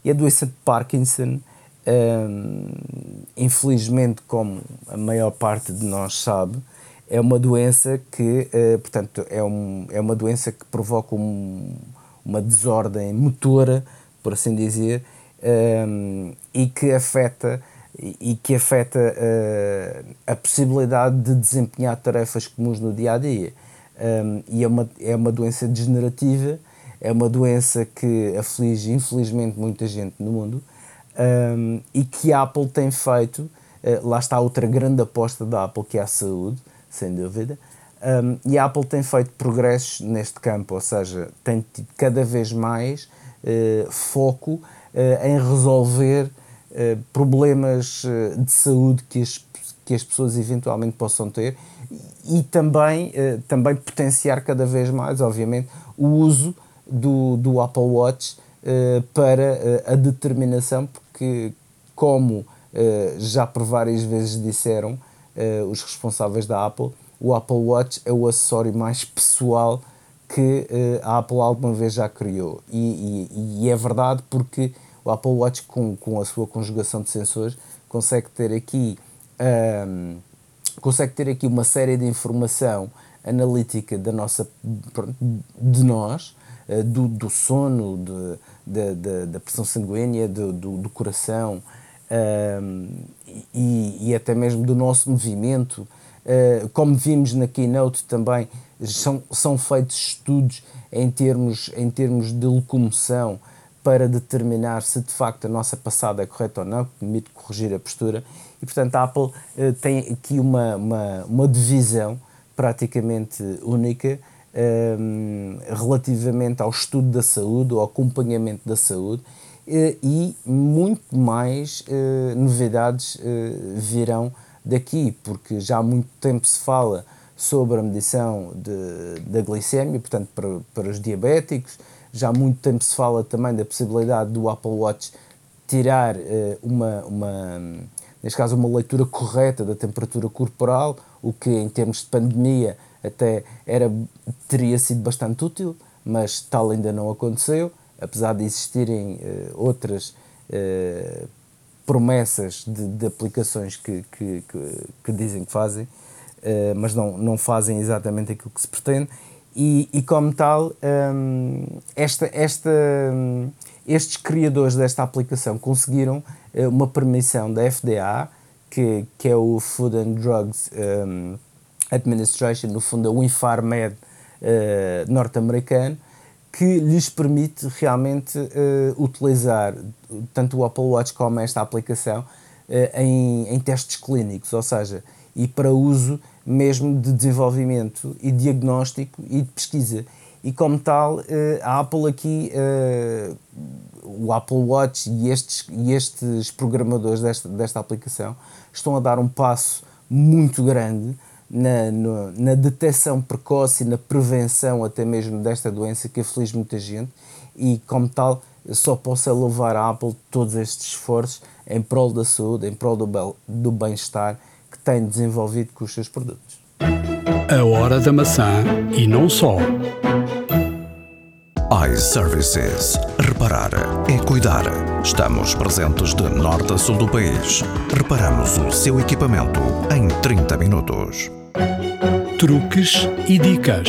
S4: E a doença de Parkinson, um, infelizmente, como a maior parte de nós sabe, é uma doença que, uh, portanto, é, um, é uma doença que provoca um, uma desordem motora por assim dizer, um, e que afeta e que afeta uh, a possibilidade de desempenhar tarefas comuns no dia a dia. Um, e é uma, é uma doença degenerativa, é uma doença que aflige infelizmente muita gente no mundo um, e que a Apple tem feito, uh, lá está outra grande aposta da Apple que é a saúde, sem dúvida. Um, e a Apple tem feito progressos neste campo, ou seja, tem tido cada vez mais uh, foco uh, em resolver uh, problemas de saúde que as, que as pessoas eventualmente possam ter e também, também potenciar cada vez mais, obviamente, o uso do, do Apple Watch para a determinação, porque, como já por várias vezes disseram os responsáveis da Apple, o Apple Watch é o acessório mais pessoal que uh, a Apple alguma vez já criou. E, e, e, é verdade porque o Apple Watch, com, com a sua conjugação de sensores, consegue ter aqui, um, ehm, consegue ter aqui uma série de informação analítica da nossa, de nós, uh, do, do sono, de, de, de, da pressão sanguínea, do, do, coração ehm, e, e até mesmo do nosso movimento eh, como vimos na keynote também, são, são feitos estudos em termos, em termos de locomoção para determinar se de facto a nossa passada é correta ou não, permite corrigir a postura. E portanto a Apple uh, tem aqui uma, uma, uma divisão praticamente única um, ehm, relativamente ao estudo da saúde, ao acompanhamento da saúde uh, e muito mais uh, novidades virão daqui, porque já há muito tempo se fala sobre a medição de, da glicemia, portanto, para, para os diabéticos, já há muito tempo se fala também da possibilidade do Apple Watch tirar uh, uma, uma, neste caso, uma leitura correta da temperatura corporal, o que em termos de pandemia até era, teria sido bastante útil, mas tal ainda não aconteceu, apesar de existirem uh, outras uh, promessas de, de aplicações que, que, que, que, dizem que fazem, uh, mas não, não fazem exatamente aquilo que se pretende. E, e como tal, um, ehm, esta, esta, um, estes criadores desta aplicação conseguiram uma permissão da FDA, que, que é o Food and Drugs um, ehm, Administration, no fundo, o Infarmed uh, norte-americano, que lhes permite realmente uh, utilizar tanto o Apple Watch como esta aplicação uh, em, em testes clínicos, ou seja, e para uso mesmo de desenvolvimento e diagnóstico e de pesquisa. E como tal, a Apple aqui, o Apple Watch e estes, e estes programadores desta, desta aplicação estão a dar um passo muito grande na, no, na detecção precoce e na prevenção até mesmo desta doença que aflige muita gente e como tal só possa louvar a Apple todos estes esforços em prol da saúde, em prol do, do bem-estar que tem desenvolvido com os seus produtos.
S1: A hora da maçã e não só
S3: iServices. Reparar é cuidar. Estamos presentes de norte a sul do país. Reparamos o seu equipamento em 30 minutos.
S1: Truques e dicas.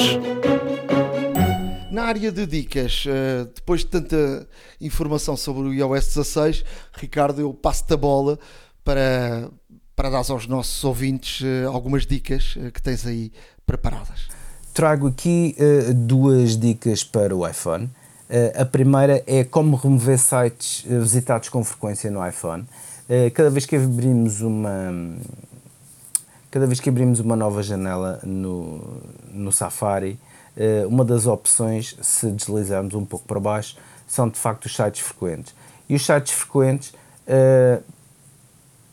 S2: Na área de dicas, eh, depois de tanta informação sobre o iOS 16, Ricardo, eu passo-te a bola para, para dar aos nossos ouvintes eh, algumas dicas eh, que tens aí preparadas
S4: trago aqui duas dicas para o iPhone. A primeira é como remover sites visitados com frequência no iPhone. cada vez que abrimos uma cada vez que abrimos uma nova janela no, no Safari, uma das opções, se deslizarmos um pouco para baixo, são de facto os sites frequentes. E os sites frequentes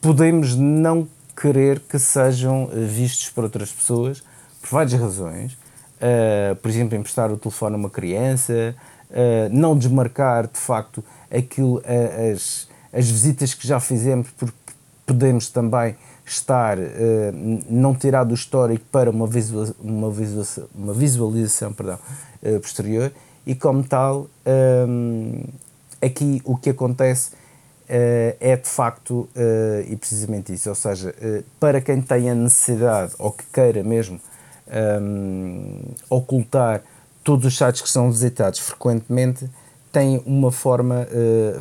S4: podemos não querer que sejam vistos por outras pessoas por várias razões por exemplo, emprestar o telefone a uma criança, não desmarcar de facto aquilo, as, as visitas que já fizemos, porque podemos também estar, não tirar do histórico para uma, visual, uma, visualização, uma visualização perdão, posterior, e como tal, um, aqui o que acontece é de facto, e precisamente isso, ou seja, para quem tenha necessidade ou que queira mesmo um, ocultar todos os sites que são visitados frequentemente, tem uma forma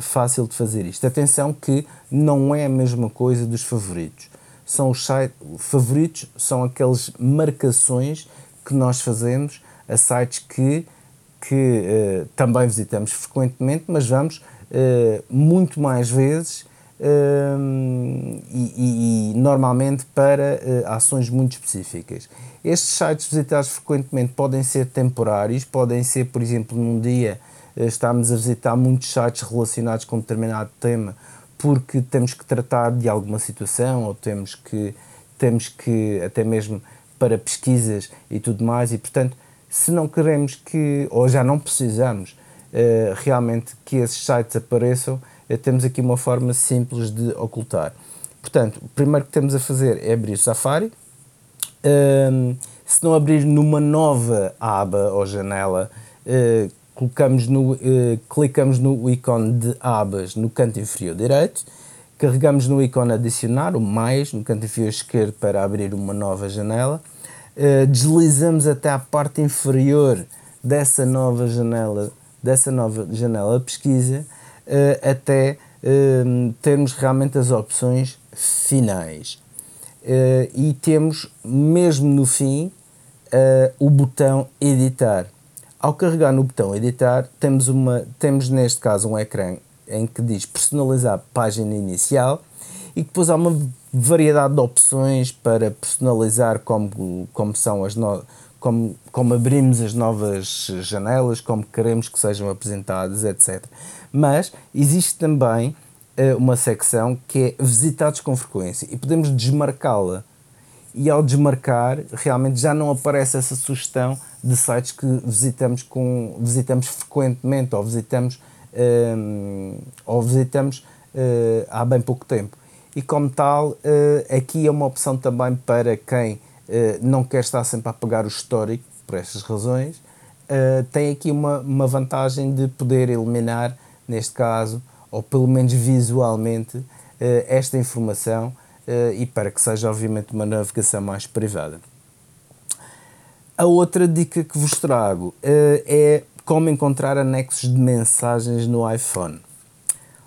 S4: fácil de fazer isto. Atenção que não é a mesma coisa dos favoritos. São os sites, favoritos são aquelas marcações que nós fazemos a sites que, que uh, também visitamos frequentemente, mas vamos uh, muito mais vezes um, e, e, e, normalmente para uh, ações muito específicas. Estes sites visitados frequentemente podem ser temporários, podem ser, por exemplo, num dia uh, estamos a visitar muitos sites relacionados com um determinado tema porque temos que tratar de alguma situação ou temos que, temos que até mesmo para pesquisas e tudo mais, e portanto, se não queremos que, ou já não precisamos uh, realmente que esses sites apareçam, eh, temos aqui uma forma simples de ocultar. Portanto, o primeiro que temos a fazer é abrir o Safari. Um, se não abrir numa nova aba ou janela, uh, colocamos no, uh, clicamos no ícone de abas no canto inferior direito, carregamos no ícone adicionar, o mais, no canto inferior esquerdo para abrir uma nova janela, uh, deslizamos até à parte inferior dessa nova janela, dessa nova janela pesquisa, uh, até termos realmente as opções finais. E temos, mesmo no fim, o botão editar. Ao carregar no botão editar, temos, uma, temos neste caso um ecrã em que diz personalizar página inicial e depois há uma variedade de opções para personalizar como, como são as no, como, como abrimos as novas janelas, como queremos que sejam apresentadas, etc. Mas existe também uh, uma secção que é visitados com frequência e podemos desmarcá-la. E ao desmarcar, realmente já não aparece essa sugestão de sites que visitamos, com, visitamos frequentemente ou visitamos, um, ou visitamos uh, há bem pouco tempo. E como tal, uh, aqui é uma opção também para quem não quer estar sempre a pegar o histórico, por estas razões, tem aqui uma, uma vantagem de poder eliminar neste caso, ou pelo menos visualmente, esta informação e para que seja, obviamente, uma navegação mais privada. A outra dica que vos trago eh, é como encontrar anexos de mensagens no iPhone.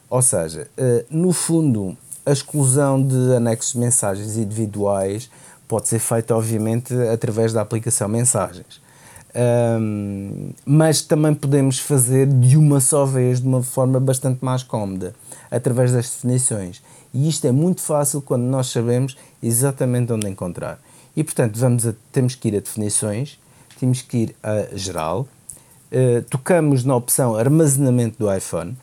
S4: Ou seja, no fundo, a exclusão de anexos de mensagens individuais pode ser feita, obviamente, através da aplicação Mensagens. Um, mas também podemos fazer de uma só vez, de uma forma bastante mais cómoda, através das definições. E isto é muito fácil quando nós sabemos exatamente onde encontrar. E portanto, vamos a, temos que ir a definições, temos que ir a geral, uh, tocamos na opção armazenamento do iPhone.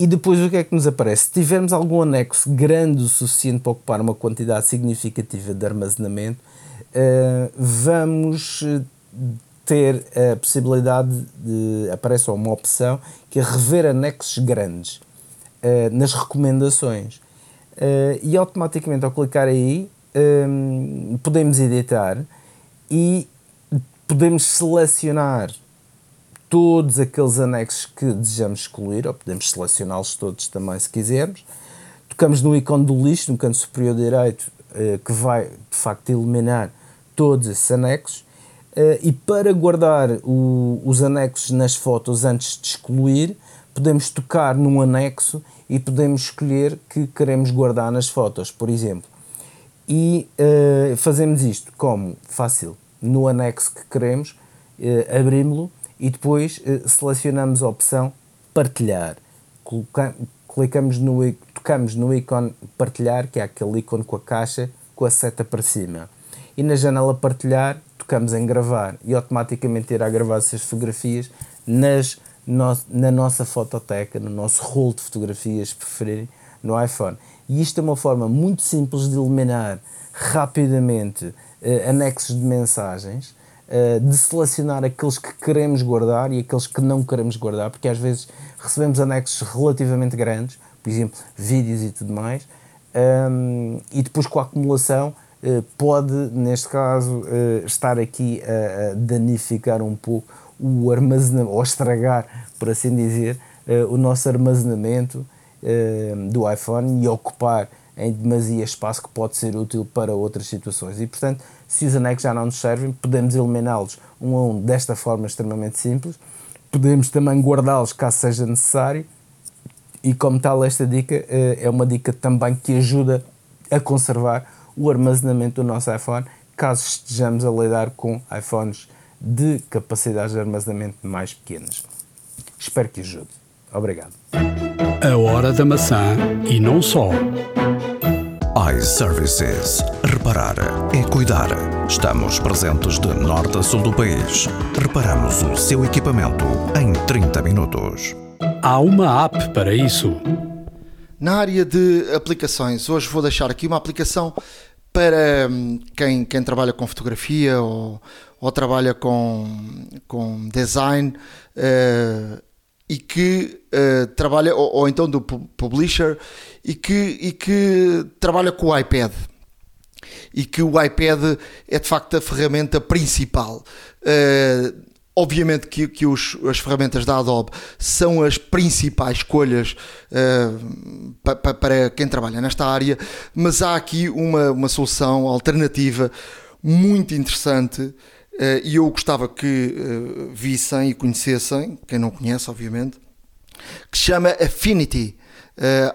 S4: E depois o que é que nos aparece? Se tivermos algum anexo grande o suficiente para ocupar uma quantidade significativa de armazenamento, uh, vamos eh, ter a possibilidade de aparece uma opção que é rever anexos grandes uh, nas recomendações. Uh, e automaticamente ao clicar aí um, podemos editar e podemos selecionar todos aqueles anexos que desejamos excluir ou podemos selecioná-los todos também se quisermos. Tocamos no ícone do lixo no canto superior direito que vai de facto eliminar todos esses anexos. Uh, e para guardar o, os anexos nas fotos antes de excluir, podemos tocar num anexo e podemos escolher que queremos guardar nas fotos, por exemplo. E uh, fazemos isto como? Fácil. No anexo que queremos, uh, abrimos-lo e depois uh, selecionamos a opção partilhar. clicamos no, tocamos no ícone partilhar, que é aquele ícone com a caixa com a seta para cima e na janela partilhar tocamos em gravar e automaticamente irá gravar essas fotografias nas, na nossa fototeca, no nosso rolo de fotografias, preferirem, no iPhone. E isto é uma forma muito simples de eliminar rapidamente eh, anexos de mensagens, eh, de selecionar aqueles que queremos guardar e aqueles que não queremos guardar, porque às vezes recebemos anexos relativamente grandes, por exemplo, vídeos e tudo mais, um, ehm, e depois com a acumulação eh, pode, neste caso, estar aqui a danificar um pouco o armazenamento, ou estragar, por assim dizer, eh, o nosso armazenamento do iPhone e ocupar em demasia espaço que pode ser útil para outras situações. E, portanto, se os anexos já não nos servem, podemos eliminá-los um a um desta forma extremamente simples. Podemos também guardá-los caso seja necessário. E, como tal, esta dica é uma dica também que ajuda a conservar o armazenamento do nosso iPhone, caso estejamos a lidar com iPhones de capacidades de armazenamento mais pequenas. Espero que ajude. Obrigado.
S1: A hora da maçã e não só.
S3: iServices. Reparar é cuidar. Estamos presentes de norte a sul do país. Reparamos o seu equipamento em 30 minutos.
S1: Há uma app para isso.
S2: Na área de aplicações, hoje vou deixar aqui uma aplicação para hum, quem, quem trabalha com fotografia ou, ou trabalha com, com design uh, e que uh, trabalha, ou, ou, então do publisher, e que, e que trabalha com o iPad. E que o iPad é de facto a ferramenta principal. Uh, Obviamente que, que os, as ferramentas da Adobe são as principais escolhas uh, pa, pa, para quem trabalha nesta área, mas há aqui uma, uma solução alternativa muito interessante e eu gostava que uh, vissem e conhecessem, quem não conhece, obviamente, que se chama Affinity.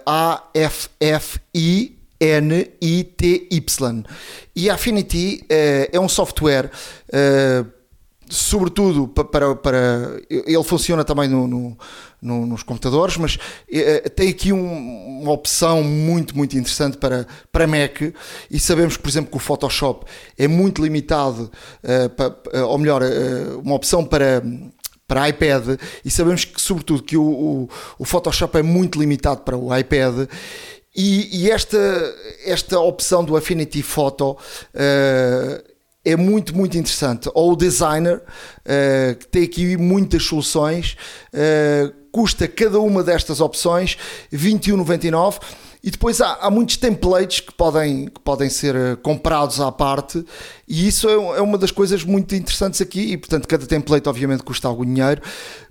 S2: A-F-F-I. N-I-T-Y. E a Affinity é um software sobretudo para, para, ele funciona também no, no, no, nos computadores, mas eh, tem aqui um, uma opção muito muito interessante para, para Mac e sabemos por exemplo que o Photoshop é muito limitado, uh, para, ou melhor, uh, uma opção para para iPad e sabemos que sobretudo que o, o, o Photoshop é muito limitado para o iPad e, e esta, esta opção do Affinity Photo uh, é muito, muito interessante. Ou o designer, uh, que tem aqui muitas soluções, uh, custa cada uma destas opções 21,99 e depois há, há, muitos templates que podem, que podem ser eh, comprados à parte, e isso é, é, uma das coisas muito interessantes aqui. E portanto, cada template, obviamente, custa algum dinheiro,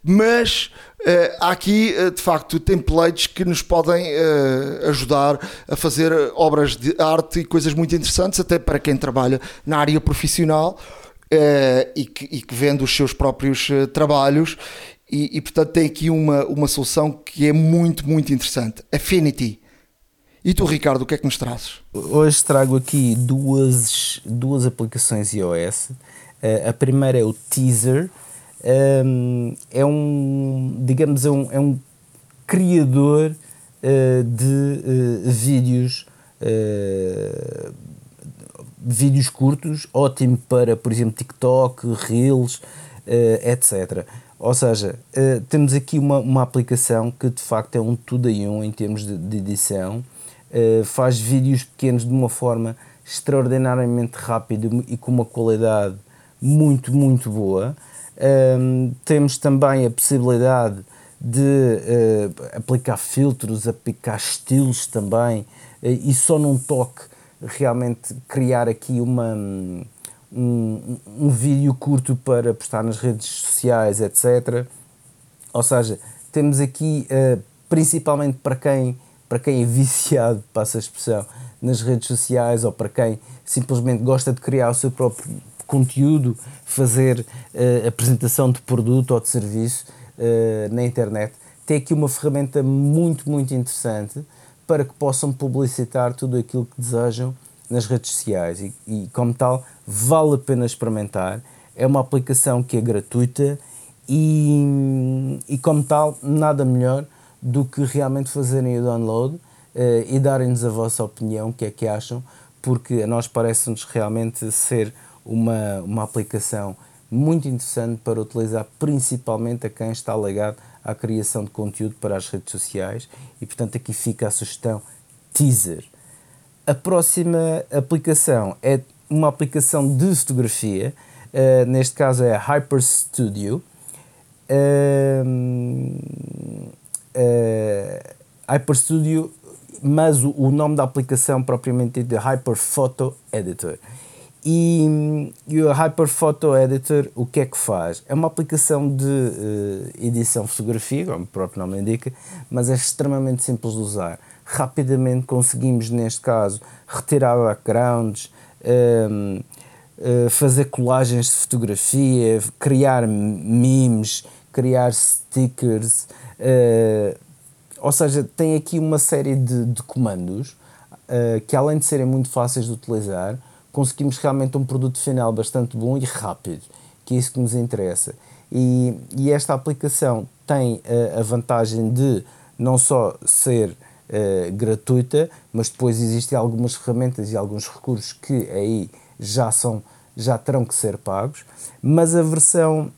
S2: mas uh, há aqui uh, de facto templates que nos podem uh, ajudar a fazer obras de arte e coisas muito interessantes, até para quem trabalha na área profissional. e, que, e que vende os seus próprios trabalhos e, e, portanto tem aqui uma, uma solução que é muito, muito interessante. Affinity. E tu, Ricardo, o que é que nos trazes?
S4: Hoje trago aqui duas, duas aplicações iOS. Uh, a primeira é o Teaser. Um, é um, digamos, é um, é um criador uh, de uh, vídeos vídeos curtos, ótimo para, por exemplo, TikTok, Reels, etc. Ou seja, temos aqui uma, uma aplicação que de facto é um tudo em um em termos de, de edição eh, faz vídeos pequenos de uma forma extraordinariamente rápida e com uma qualidade muito, muito boa. Um, ehm, temos também a possibilidade de uh, aplicar filtros, aplicar estilos também, uh, e só num toque realmente criar aqui uma, um, um vídeo curto para postar nas redes sociais, etc. Ou seja, temos aqui, uh, principalmente para quem para quem é viciado, passa a expressão, nas redes sociais ou para quem simplesmente gosta de criar o seu próprio conteúdo, fazer uh, apresentação de produto ou de serviço uh, na internet, tem aqui uma ferramenta muito, muito interessante para que possam publicitar tudo aquilo que desejam nas redes sociais e, e como tal, vale a pena experimentar. É uma aplicação que é gratuita e, e como tal, nada melhor do que realmente fazerem o download uh, e darem-nos a vossa opinião, o que é que acham, porque a nós parece-nos realmente ser uma, uma aplicação muito interessante para utilizar principalmente a quem está ligado à criação de conteúdo para as redes sociais e portanto aqui fica a sugestão teaser. A próxima aplicação é uma aplicação de fotografia, uh, neste caso é a Hyper Studio. Uh, uh, Hyper Studio, mas o, o, nome da aplicação propriamente é Hyper Photo Editor. E, e, o Hyper Photo Editor o que é que faz? É uma aplicação de uh, edição fotografia, como o próprio nome indica, mas é extremamente simples de usar. Rapidamente conseguimos, neste caso, retirar backgrounds, um, uh, eh, fazer colagens de fotografia, criar memes, criar stickers, Uh, ou seja, tem aqui uma série de, de comandos uh, que, além de serem muito fáceis de utilizar, conseguimos realmente um produto final bastante bom e rápido, que é isso que nos interessa. E, e esta aplicação tem uh, a vantagem de não só ser gratuita, mas depois existem algumas ferramentas e alguns recursos que aí já são já terão que ser pagos, mas a versão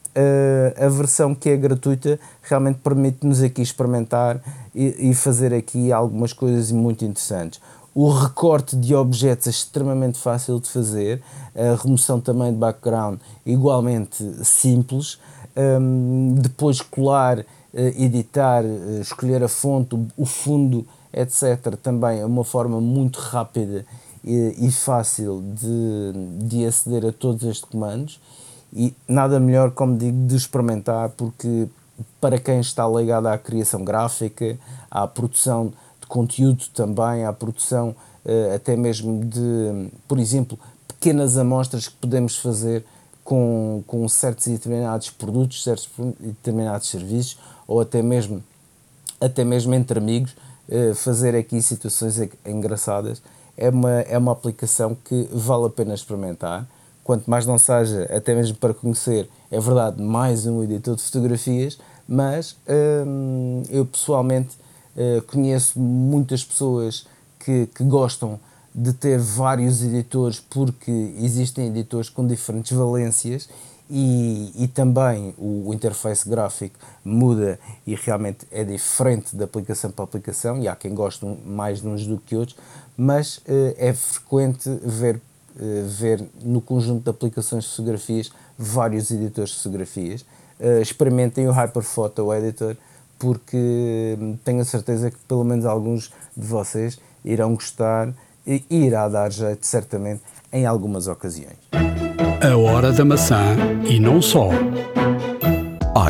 S4: a versão que é gratuita realmente permite-nos aqui experimentar e, e, fazer aqui algumas coisas muito interessantes. O recorte de objetos é extremamente fácil de fazer, a remoção também de background igualmente simples, um, depois colar, uh, editar, uh, escolher a fonte, o fundo, etc. Também é uma forma muito rápida e, e fácil de, de aceder a todos estes comandos e nada melhor, como digo, de experimentar, porque para quem está ligado à criação gráfica, à produção de conteúdo também, à produção uh, até mesmo de, por exemplo, pequenas amostras que podemos fazer com, com certos e determinados produtos, certos e determinados serviços, ou até mesmo, até mesmo entre amigos, uh, fazer aqui situações engraçadas. É uma, é uma aplicação que vale a pena experimentar quanto mais não seja, até mesmo para conhecer, é verdade, mais um editor de fotografias, mas hum, eu pessoalmente uh, conheço muitas pessoas que, que gostam de ter vários editores porque existem editores com diferentes valências e, e também o, o, interface gráfico muda e realmente é diferente de aplicação para aplicação e há quem goste mais de uns do que outros, mas uh, é frequente ver eh, ver no conjunto de aplicações de fotografias vários editores de fotografias. Uh, experimentem o Hyperphoto Editor porque hum, tenho a certeza que pelo menos alguns de vocês irão gostar e irá dar jeito certamente em algumas ocasiões.
S1: A hora da maçã e não só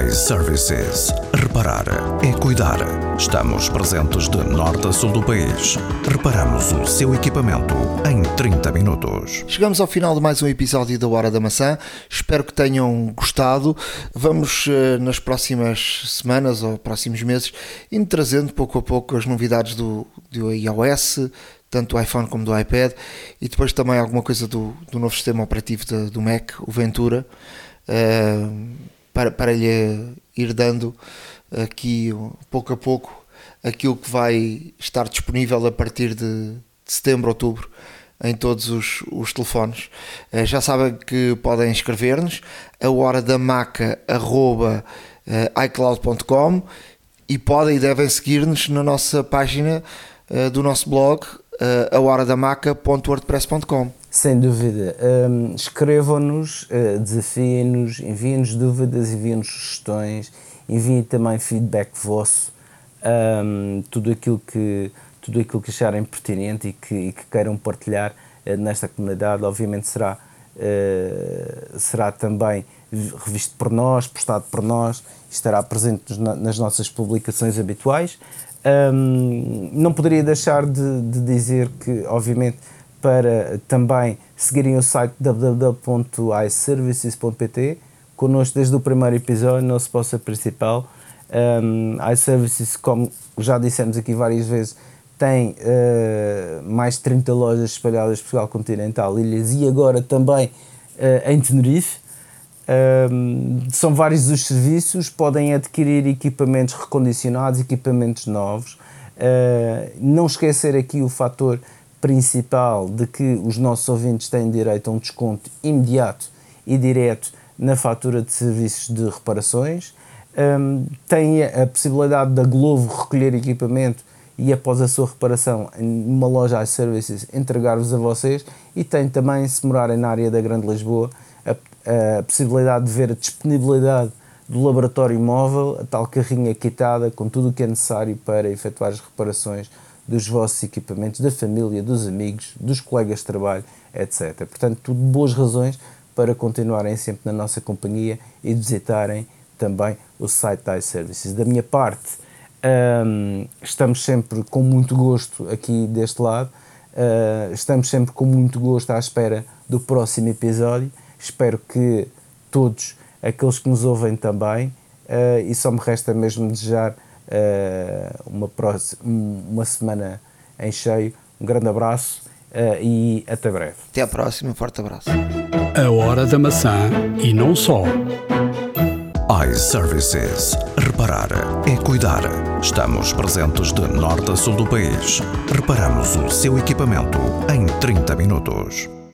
S3: iServices. Reparar é cuidar. Estamos presentes de norte a sul do país. Reparamos o seu equipamento em 30 minutos.
S2: Chegamos ao final de mais um episódio da Hora da Maçã. Espero que tenham gostado. Vamos eh, nas próximas semanas ou próximos meses indo trazendo pouco a pouco as novidades do, do iOS, tanto do iPhone como do iPad, e depois também alguma coisa do, do novo sistema operativo de, do Mac, o Ventura. Uh, para, para lhe ir dando aqui pouco a pouco aquilo que vai estar disponível a partir de, setembro, outubro em todos os, os telefones. Uh, já sabem que podem escrever-nos a hora da maca arroba, uh, iCloud.com e podem e devem seguir-nos na nossa página uh, do nosso blog uh, a hora da maca.wordpress.com.
S4: Sem dúvida. Um, Escrevam-nos, uh, desafiem-nos, enviem-nos dúvidas, enviem-nos sugestões, enviem também feedback vosso, um, tudo, aquilo que, tudo aquilo que acharem pertinente e que, e que queiram partilhar uh, nesta comunidade, obviamente será, uh, será também revisto por nós, postado por nós, estará presente nas nossas publicações habituais. Um, não poderia deixar de, de dizer que, obviamente, para também seguirem o site www.iservices.pt, connosco desde o primeiro episódio, nosso sponsor principal. Um, iServices, como já dissemos aqui várias vezes, tem uh, mais de 30 lojas espalhadas por Portugal Continental, Ilhas e agora também uh, em Tenerife. Um, são vários os serviços, podem adquirir equipamentos recondicionados, equipamentos novos. Uh, não esquecer aqui o fator principal de que os nossos ouvintes têm direito a um desconto imediato e direto na fatura de serviços de reparações. Um, tem a possibilidade da Glovo recolher equipamento e após a sua reparação numa loja iServices entregar-vos a vocês e tem também, se morarem na área da Grande Lisboa, a, a possibilidade de ver a disponibilidade do laboratório móvel, a tal carrinha quitada com tudo o que é necessário para efetuar as reparações dos vossos equipamentos, da família, dos amigos, dos colegas de trabalho, etc. Portanto, tudo boas razões para continuarem sempre na nossa companhia e visitarem também o site da iServices. Da minha parte, um, estamos sempre com muito gosto aqui deste lado, uh, estamos sempre com muito gosto à espera do próximo episódio. Espero que todos aqueles que nos ouvem também, uh, e só me resta mesmo desejar uma, próxima, uma semana em cheio. Um grande abraço uh, e até breve.
S2: Até à próxima, um forte abraço.
S1: A hora da maçã e não só.
S3: iServices. Reparar é cuidar. Estamos presentes de norte a sul do país. Reparamos o seu equipamento em 30 minutos.